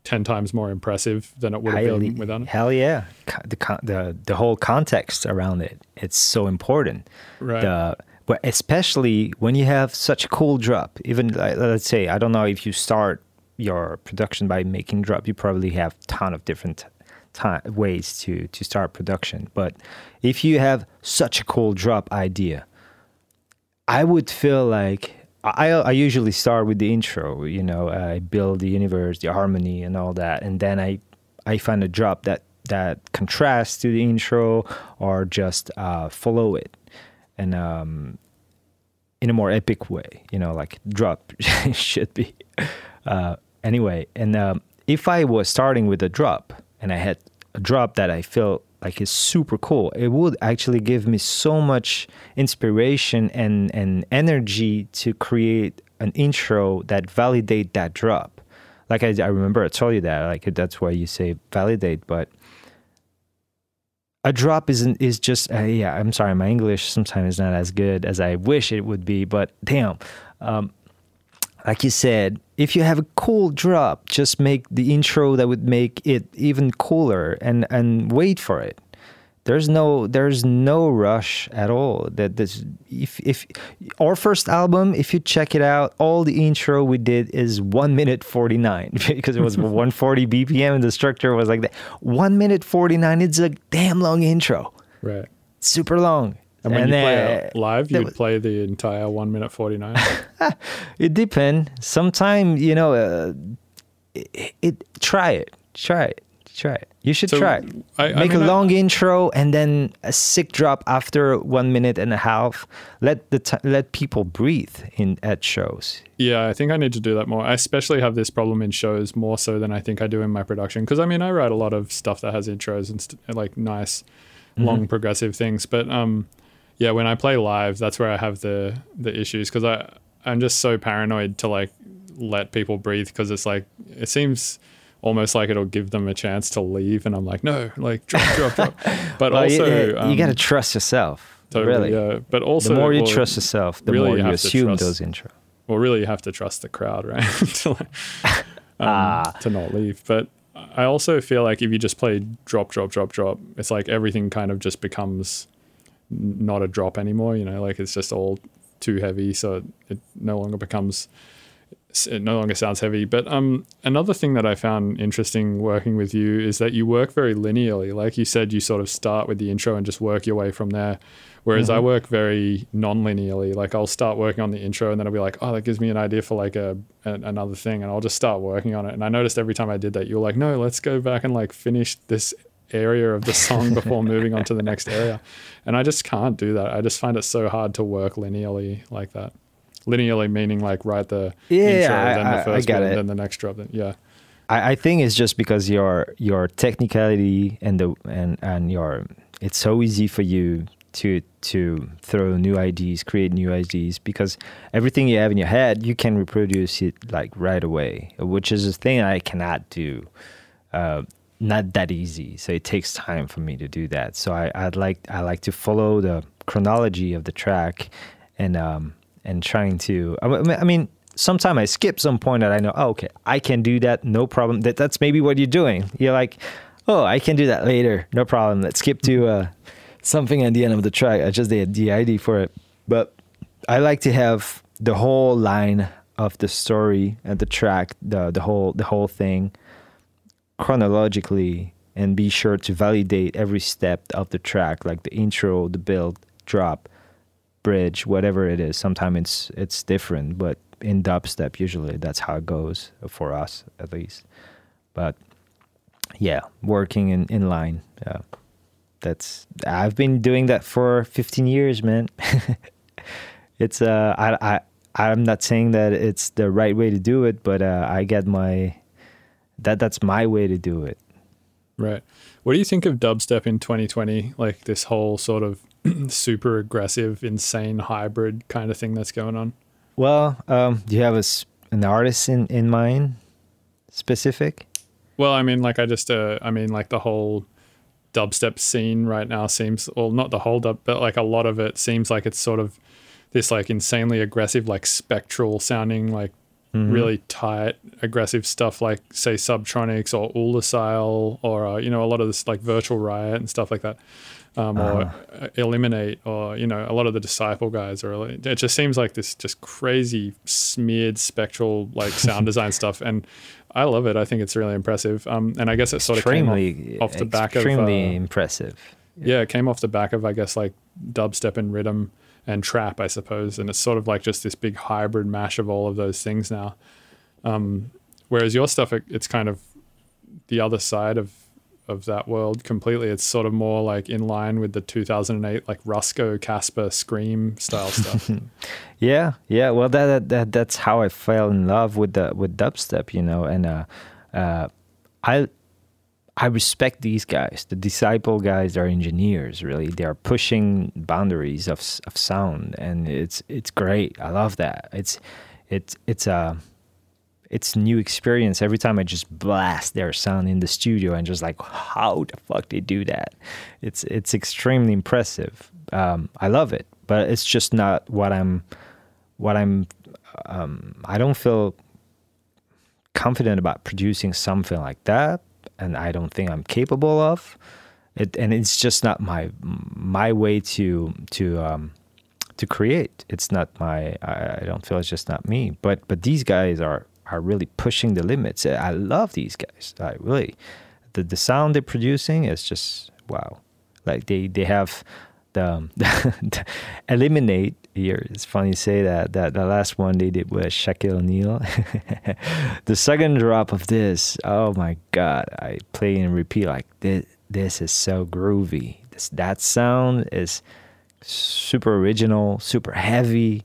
ten times more impressive than it would have Highly, been without it. hell yeah. The, the the whole context around it, it's so important. Right. The, but especially when you have such a cool drop. Even like, let's say, I don't know if you start your production by making drop, you probably have ton of different ti ways to to start production. But if you have such a cool drop idea, I would feel like I I usually start with the intro. You know, I build the universe, the harmony, and all that, and then I I find a drop that that contrasts to the intro or just uh, follow it, and um, in a more epic way. You know, like drop should be. Uh, anyway, and um, if I was starting with a drop and I had a drop that I felt like is super cool, it would actually give me so much inspiration and, and energy to create an intro that validate that drop. Like I, I remember I told you that, like that's why you say validate, but a drop isn't is just uh, yeah. I'm sorry, my English sometimes is not as good as I wish it would be, but damn. Um, like you said, if you have a cool drop, just make the intro that would make it even cooler and and wait for it. There's no there's no rush at all. That this if if our first album, if you check it out, all the intro we did is one minute forty nine because it was one forty BPM and the structure was like that. One minute forty nine. It's a damn long intro. Right. Super long. And when you play it live, you'd was- play the entire one minute forty nine. It depends. Sometimes you know, uh, it, it. Try it. Try it. Try it. You should So, try. it. I- I Make mean, a I- long intro and then a sick drop after one minute and a half. Let the t- let people breathe in at shows. Yeah, I think I need to do that more. I especially have this problem in shows more so than I think I do in my production. Because I mean, I write a lot of stuff that has intros and st- like nice, long progressive things. But um, yeah, when I play live, that's where I have the the issues because I I'm just so paranoid to like let people breathe because it's like it seems almost like it'll give them a chance to leave, and I'm like, no, like drop, drop, drop. But Well, also, you, um, got to trust yourself. totally, really. yeah. But also, the more you well, trust yourself, the really more you you assume trust- those intro. well, really, you have to trust the crowd, right? to, like, um, to not leave. But I also feel like if you just play drop, drop, drop, drop, it's like everything kind of just becomes not a drop anymore. You know, like it's just all too heavy, so it, it no longer becomes. It no longer sounds heavy. But um, another thing that I found interesting working with you is that you work very linearly. Like you said, you sort of start with the intro and just work your way from there. Whereas I work very non-linearly. Like I'll start working on the intro and then I'll be like, oh, that gives me an idea for like a, an another thing, and I'll just start working on it. And I noticed every time I did that, you were like, no, let's go back and like finish this area of the song before moving on to the next area. And I just can't do that. I just find it so hard to work linearly like that. Linearly meaning like write the Yeah, intro, I- then the first and then the next drop. Then yeah, I, I think it's just because your your technicality and the and and your it's so easy for you to to throw new ideas, create new ideas because everything you have in your head you can reproduce it like right away, which is a thing I cannot do. Uh, not that easy, so it takes time for me to do that. So I I'd like I like to follow the chronology of the track and um and trying to I mean- I mean sometimes I skip some point that I know, oh, okay, I can do that, no problem. That that's maybe what you're doing. You're like, oh, I can do that later, no problem. Let's skip to uh, something at the end of the track. I just did the ID for it, but I like to have the whole line of the story and the track, the the whole the whole thing chronologically, and be sure to validate every step of the track, like the intro, the build, drop, bridge, whatever it is. Sometimes it's it's different, but in dubstep, usually that's how it goes for us, at least. But yeah, working in in line. Yeah, that's I've been doing that for 15 years, man. it's uh, I I I'm not saying that it's the right way to do it, but uh, I get my that that's my way to do it. right. What do you think of dubstep in 2020? Like this whole sort of super aggressive, insane hybrid kind of thing that's going on. Well, um, do you have a, an artist in, in mind, specific? Well, I mean, like I just, uh, I mean, like the whole dubstep scene right now seems, well, not the whole dub, but like a lot of it seems like it's sort of this like insanely aggressive, like spectral sounding, like really tight, aggressive stuff, like say Subtronics or Oolacile or uh, you know a lot of this like Virtual Riot and stuff like that. Um, or uh, eliminate, or you know, a lot of the disciple guys, or it just seems like this just crazy smeared spectral like sound design stuff, and I love it. I think it's really impressive. Um, and I guess it sort of came off, off the back of extremely uh, impressive. yeah, it came off the back of I guess like dubstep and rhythm and trap, I suppose, and it's sort of like just this big hybrid mash of all of those things now. Um, whereas your stuff, it, it's kind of the other side of of that world completely. It's sort of more like in line with the 2008 like Rusko, Caspa, Skream style stuff. Yeah, yeah. Well, that, that that that's how I fell in love with the with dubstep, you know. And uh, uh, I I respect these guys. The disciple guys are engineers. Really, they are pushing boundaries of of sound, and it's it's great. I love that. It's it's it's a it's new experience every time I just blast their sound in the studio and just like how the fuck they do that. It's it's extremely impressive. Um, I love it, but it's just not what I'm what I'm um, I don't feel confident about producing something like that, and I don't think I'm capable of it. And it's just not my my way to to um, to create. It's not my. I, I don't feel it's just not me. But but these guys are are really pushing the limits. I love these guys. I really the the sound they're producing is just wow. Like they they have the, the eliminate here. It's funny to say that that the last one they did was Shaquille O'Neal. the second drop of this, oh my god! I play and repeat like this. This is so groovy. This that sound is super original, super heavy,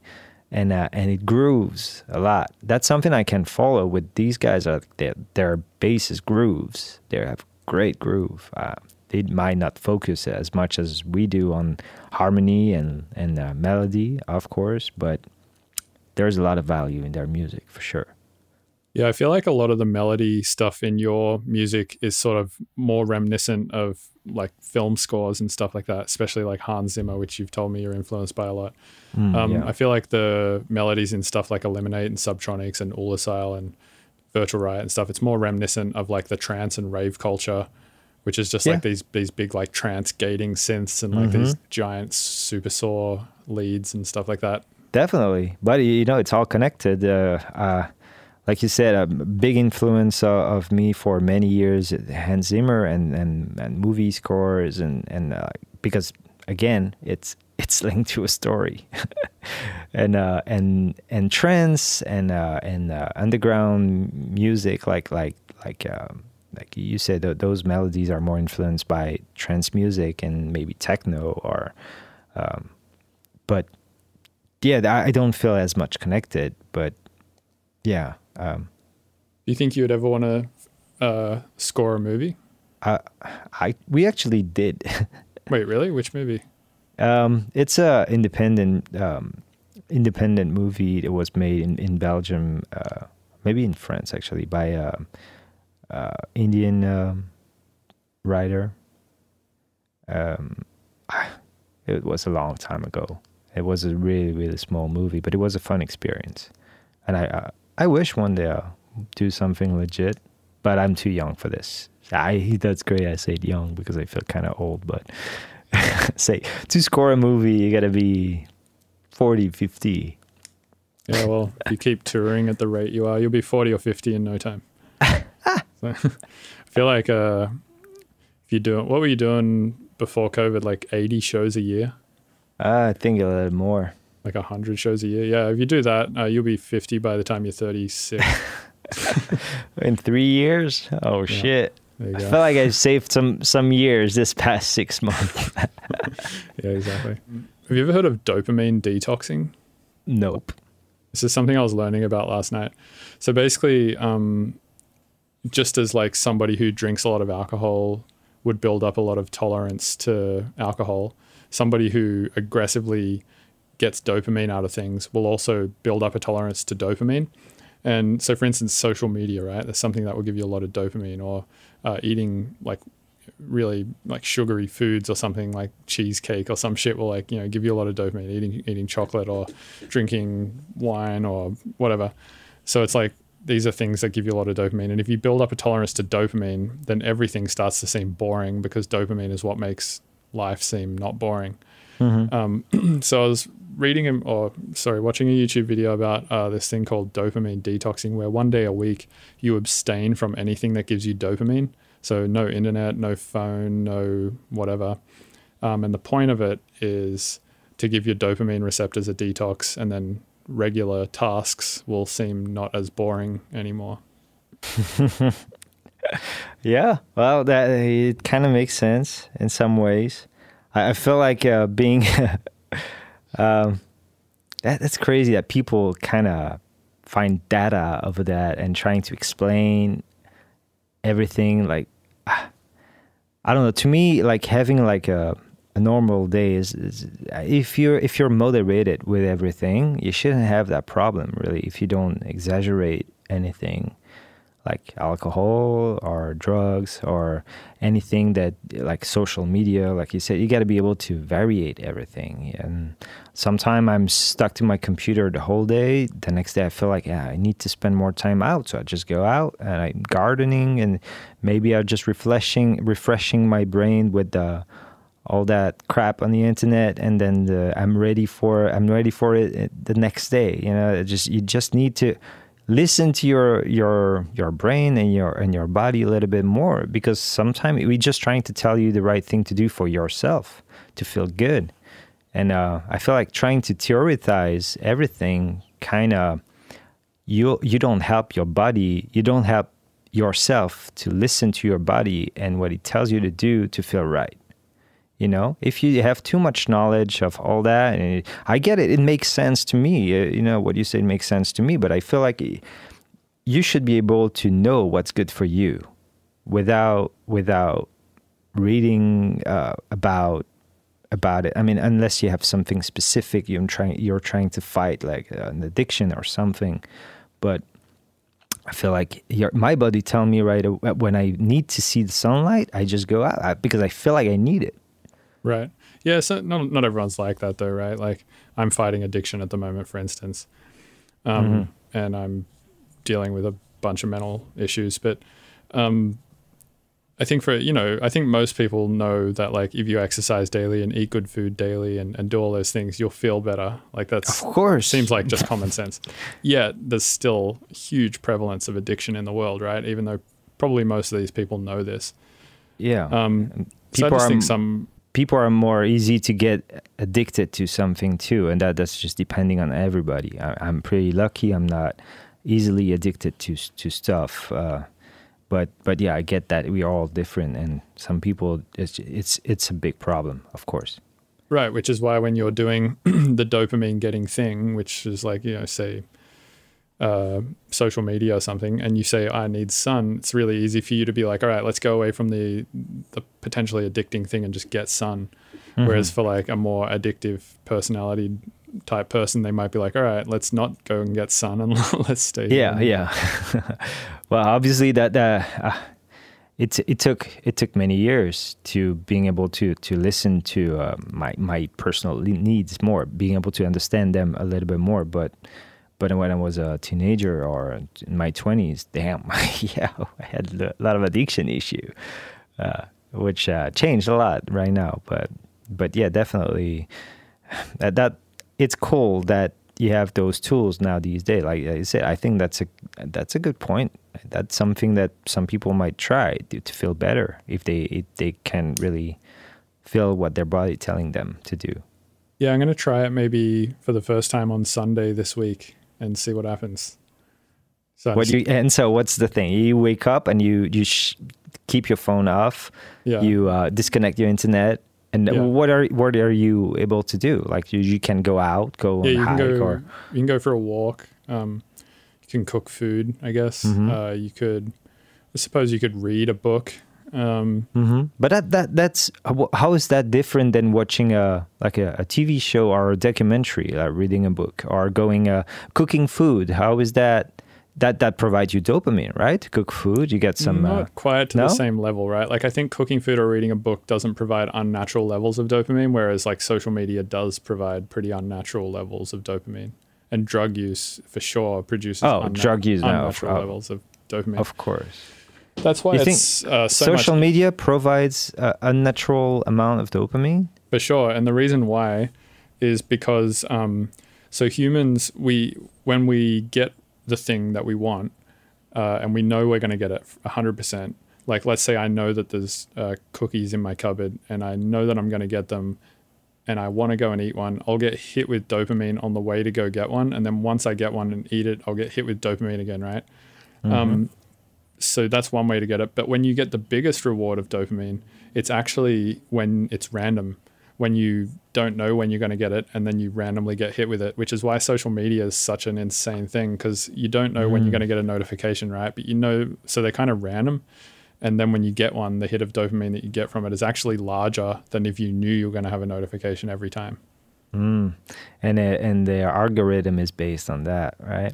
and uh, and it grooves a lot. That's something I can follow with these guys. Are their their bass is grooves. They have great groove. Uh, they might not focus as much as we do on harmony and and uh, melody, of course, but there's a lot of value in their music for sure. Yeah, I feel like a lot of the melody stuff in your music is sort of more reminiscent of like film scores and stuff like that, especially like Hans Zimmer, which you've told me you're influenced by a lot. Mm, um, yeah. I feel like the melodies in stuff like Eliminate and Subtronics and Oolacile and Virtual Riot and stuff, it's more reminiscent of like the trance and rave culture, which is just Yeah. like these these big like trance gating synths and like these giant super saw leads and stuff like that. Definitely, but you know it's all connected. Uh, uh, like you said, a big influence uh, of me for many years, Hans Zimmer and and, and movie scores, and and uh, because again, it's it's linked to a story, and uh, and and trance and uh, and uh, underground music, like like like. Um, like you said, th- those melodies are more influenced by trance music and maybe techno, or, um, but yeah, I don't feel as much connected, but yeah, um, Do you think you would ever want to uh, score a movie? I, I we actually did. Wait, really? Which movie? um, it's a independent um, independent movie that was made in in Belgium, uh, maybe in France actually, by uh, Indian um, writer. Um, it was a long time ago. It was a really really small movie, but it was a fun experience, and I uh, I wish one day I'll do something legit, but I'm too young for this. I that's great. I said young because I feel kind of old, but say to score a movie you gotta be 40, 50. Yeah, well, if you keep touring at the rate you are, you'll be 40 or 50 in no time. I feel like uh, if you do what were you doing before COVID? Like 80 shows a year, Uh, I think a little more. like 100 shows a year. Yeah, if you do that, uh, you'll be 50 by the time you're 36. In three years? Oh shit! I feel like I've saved some some years this past six months. Yeah, exactly. Have you ever heard of dopamine detoxing? nope. This is something I was learning about last night. So basically, um, just as like somebody who drinks a lot of alcohol would build up a lot of tolerance to alcohol, somebody who aggressively gets dopamine out of things will also build up a tolerance to dopamine. And so, for instance, social media, right? There's something that will give you a lot of dopamine, or uh, eating like really like sugary foods or something like cheesecake or some shit will like you know give you a lot of dopamine. Eating eating chocolate or drinking wine or whatever. So it's like these are things that give you a lot of dopamine. And if you build up a tolerance to dopamine, then everything starts to seem boring because dopamine is what makes life seem not boring. Um, so I was reading him, or sorry, watching a YouTube video about uh, this thing called dopamine detoxing, where one day a week you abstain from anything that gives you dopamine. So no internet, no phone, no whatever. Um, and the point of it is to give your dopamine receptors a detox, and then regular tasks will seem not as boring anymore. Yeah, well, that it kind of makes sense in some ways. I, I feel like uh, being um, that, that's crazy that people kind of find data of that and trying to explain everything. Like, I don't know. To me, like having like a a normal day is, is if you're if you're motivated with everything, you shouldn't have that problem really. If you don't exaggerate anything like alcohol or drugs or anything that like social media like you said you got to be able to variate everything and sometimes i'm stuck to my computer the whole day the next day i feel like yeah i need to spend more time out so i just go out and i'm gardening and maybe i'm just refreshing refreshing my brain with the all that crap on the internet and then the, i'm ready for i'm ready for it the next day you know? Just you just need to listen to your your your brain and your and your body a little bit more because sometimes we're just trying to tell you the right thing to do for yourself to feel good. And uh, i feel like trying to theorize everything kind of you you don't help your body you don't help yourself to listen to your body and what it tells you to do to feel right you know? If you have too much knowledge of all that and it, i get it it makes sense to me uh, you know what you said makes sense to me but i feel like you should be able to know what's good for you without without reading uh, about about it. I mean unless you have something specific you're trying you're trying to fight like an addiction or something. But I feel like your, my body tell me right when I need to see the sunlight, I just go out because I feel like I need it. Right. Yeah. So not not everyone's like that though, right? Like I'm fighting addiction at the moment, for instance, um, mm-hmm. and I'm dealing with a bunch of mental issues. But um, I think for you know, I think most people know that like if you exercise daily and eat good food daily and, and do all those things, you'll feel better. Like that's of course seems like just common sense. Yet there's still huge prevalence of addiction in the world, right? Even though probably most of these people know this. Yeah. Um, people so I just are, think some people are more easy to get addicted to something too, and that that's just depending on everybody. I, am pretty lucky; I'm not easily addicted to to stuff. Uh, but but yeah, I get that we are all different, and some people it's it's it's a big problem, of course. Right, which is why when you're doing the dopamine getting thing, which is like you know, say uh, social media or something and you say I need sun, it's really easy for you to be like, all right, let's go away from the the potentially addicting thing and just get sun. Mm-hmm. Whereas for like a more addictive personality type person, they might be like, all right, let's not go and get sun and let's stay. Yeah, here. yeah. well, obviously that that. Uh, it it took it took many years to being able to to listen to uh, my my personal needs more, being able to understand them a little bit more. But but when I was a teenager or in my 20s, damn, yeah, I had a lot of addiction issue, uh, which uh, changed a lot right now. But but yeah, definitely that, that it's cool that you have those tools now these days. Like I said, I think that's a that's a good point. That's something that some people might try to, to feel better if they if they can really feel what their body telling them to do. Yeah, I'm going to try it maybe for the first time on Sunday this week and see what happens. So what you and so what's the thing? You wake up and you you sh- keep your phone off. Yeah. You uh, disconnect your internet. And yeah. what are what are you able to do? Like you, you can go out, go yeah, you can go, or you can go for a walk. Um, you can cook food, I guess. Mm-hmm. Uh, you could, I suppose, you could read a book. Um, mm-hmm. But that that that's how is that different than watching a like a, a TV show or a documentary, like reading a book or going uh, cooking food? How is that? That that provides you dopamine, right? Cook food, you get some. Not uh, quite to no? the same level, right? Like I think cooking food or reading a book doesn't provide unnatural levels of dopamine, whereas like social media does provide pretty unnatural levels of dopamine. And drug use for sure produces oh, unna- drug use unnatural no, levels of dopamine. Of course. That's why you it's think uh, so social much- media provides a, a, natural amount of dopamine. For sure, and the reason why is because um, so humans we when we get the thing that we want uh, and we know we're going to get it 100%. Like let's say I know that there's uh, cookies in my cupboard and I know that I'm going to get them and I want to go and eat one, I'll get hit with dopamine on the way to go get one. And then once I get one and eat it, I'll get hit with dopamine again, right? Mm-hmm. Um, so that's one way to get it. But when you get the biggest reward of dopamine, it's actually when it's random, when you don't know when you're going to get it and then you randomly get hit with it, which is why social media is such an insane thing because you don't know mm. when you're mm. going to get a notification, right? But you know, so they're kind of random. And then when you get one, the hit of dopamine that you get from it is actually larger than if you knew you were going to have a notification every time. Mm. And it, and the algorithm is based on that, right?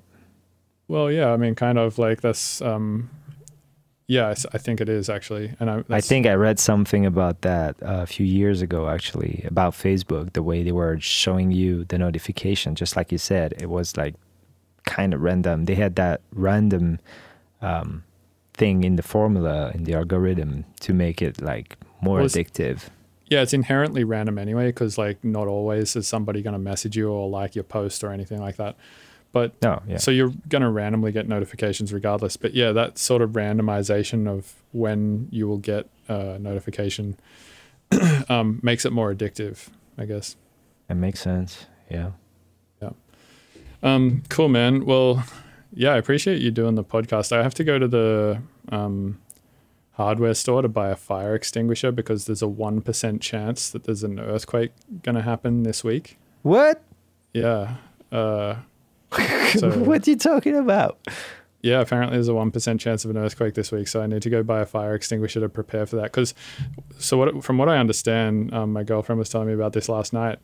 Well, yeah, I mean, kind of like that's um, Yeah, I think it is actually, and I, I think I read something about that uh, a few years ago, actually, about Facebook, the way they were showing you the notification. Just like you said, it was like kind of random. They had that random um, thing in the formula, in the algorithm, to make it like more Was- addictive. Yeah, it's inherently random anyway, because like not always is somebody going to message you or like your post or anything like that. But No, yeah. so you're going to randomly get notifications regardless. But yeah, that sort of randomization of when you will get a notification um, makes it more addictive, I guess. It makes sense. Yeah. Um, cool, man. Well, yeah, I appreciate you doing the podcast. I have to go to the um, hardware store to buy a fire extinguisher because there's a 1% chance that there's an earthquake going to happen this week. What? Yeah. Uh, so, what are you talking about? yeah, apparently there's a 1% chance of an earthquake this week. So I need to go buy a fire extinguisher to prepare for that. Because, so what, from what I understand, um, my girlfriend was telling me about this last night.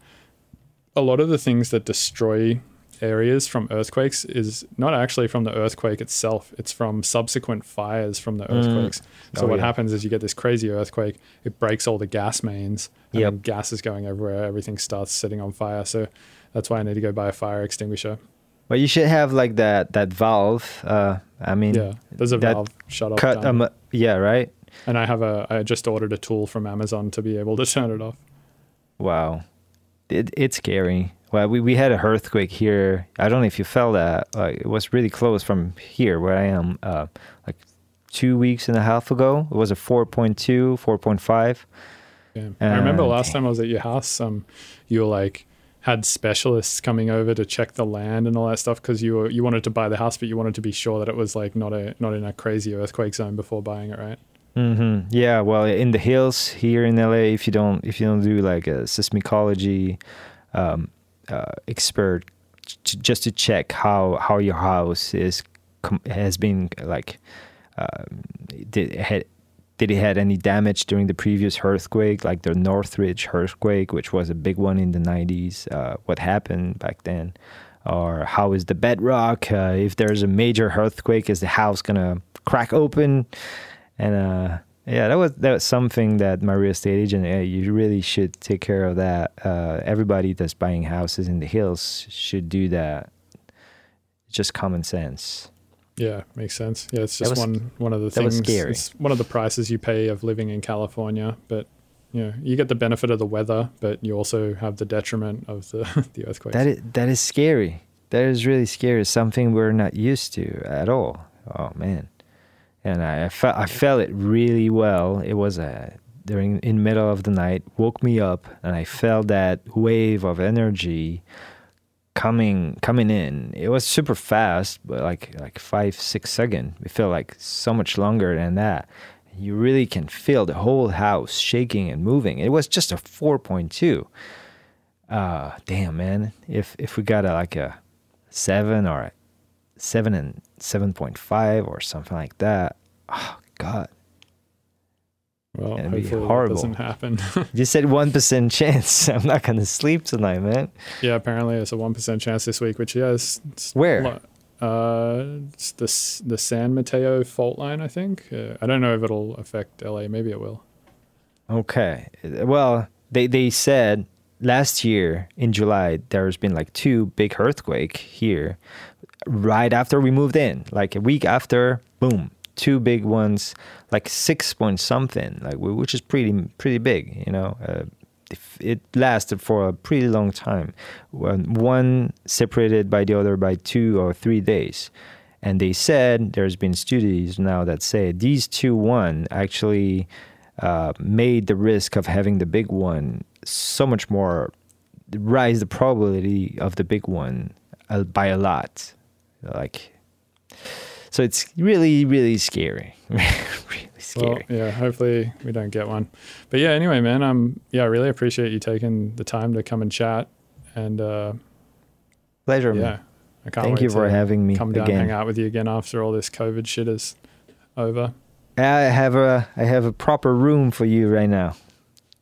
A lot of the things that destroy areas from earthquakes is not actually from the earthquake itself, it's from subsequent fires from the earthquakes. So, Oh, what yeah. happens is you get this crazy earthquake, it breaks all the gas mains, and Yep. gas is going everywhere, everything starts setting on fire. So, that's why I need to go buy a fire extinguisher. Well, you should have like that that valve. Uh, I mean, Yeah, there's a valve shut off. cut. Um, yeah, right. and I have a I just ordered a tool from Amazon to be able to turn it off. Wow, it, it's scary. Well, we, we had a earthquake here. I don't know if you felt that. Like it was really close from here where I am. Uh, like two weeks and a half ago, it was a 4.2, 4.5. Yeah. I remember Uh, last time I was at your house, um, you were like had specialists coming over to check the land and all that stuff because you were you wanted to buy the house, but you wanted to be sure that it was like not a not in a crazy earthquake zone before buying it, right? hmm Yeah, well, in the hills here in LA, if you don't if you don't do like a seismicology um, uh, expert, just to check how how your house is com- has been like um, did had did it had any damage during the previous earthquake, like the Northridge earthquake, which was a big one in the 90s? Uh, what happened back then? Or how is the bedrock? Uh, if there's a major earthquake, is the house gonna crack open? And uh, yeah, that was that was something that my real estate agent. Uh, you really should take care of that. Uh, everybody that's buying houses in the hills should do that. Just common sense. Yeah, makes sense. Yeah, it's just was- one one of the that was things. scary. It's one of the prices you pay of living in California, but you know you get the benefit of the weather, but you also have the detriment of the the earthquakes. That is that is scary. That is really scary. Something we're not used to at all. Oh man, and I, I felt I felt it really well. It was a during in middle of the night woke me up, and I felt that wave of energy coming coming in. It was super fast, but like like five six second. It felt like so much longer than that. You really can feel the whole house shaking and moving. It was just a four point two uh damn man if if we got a like a seven or a seven and seven point five or something like that oh god well, it'd be hopefully that horrible. doesn't happen. you said one percent chance i'm not gonna sleep tonight man yeah, apparently it's a one percent chance this week, which yeah, is it's Where? lo- Uh, it's the the San Mateo fault line, I think. Uh, I don't know if it'll affect LA. Maybe it will. okay well they they said last year in july there's been like two big earthquake here right after we moved in like a week after boom two big ones like six point something like which is pretty pretty big you know uh, it lasted for a pretty long time. One- separated by the other by two or three days. And they said there's been studies now that say these two one actually uh, made the risk of having the big one so much more rise the probability of the big one uh, by a lot. Like so it's really really scary really scary Well, yeah, hopefully we don't get one. But yeah, anyway, man, um, yeah, I really appreciate you taking the time to come and chat. And uh, pleasure man. yeah, I can't thank wait you for to having me come down and hang out with you again after all this COVID shit is over. i have a i have a proper room for you right now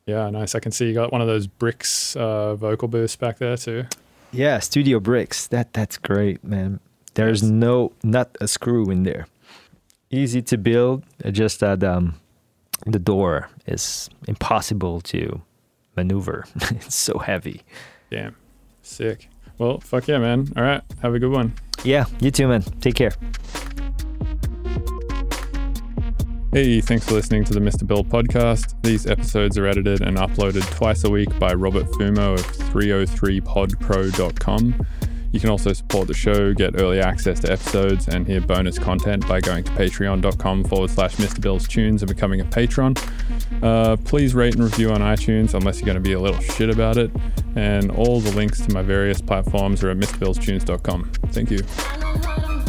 Yeah, nice. I can see you got one of those bricks uh, vocal booths back there too. Yeah, Studio Bricks. That that's great, man. There's Yes. no not a screw in there. easy to build. uh, Just that um, the door is impossible to maneuver. it's so heavy. Damn. Sick. Well, fuck yeah, man. All right. Have a good one. Yeah, you too, man. Take care. Hey, thanks for listening to the Mr. Bill podcast. These episodes are edited and uploaded twice a week by Robert Fumo of 303podpro.com. You can also support the show, get early access to episodes, and hear bonus content by going to patreon.com forward slash Mr. Bill's Tunes and becoming a patron. Uh, please rate and review on iTunes unless you're going to be a little shit about it. And all the links to my various platforms are at MrBillsTunes.com. Thank you.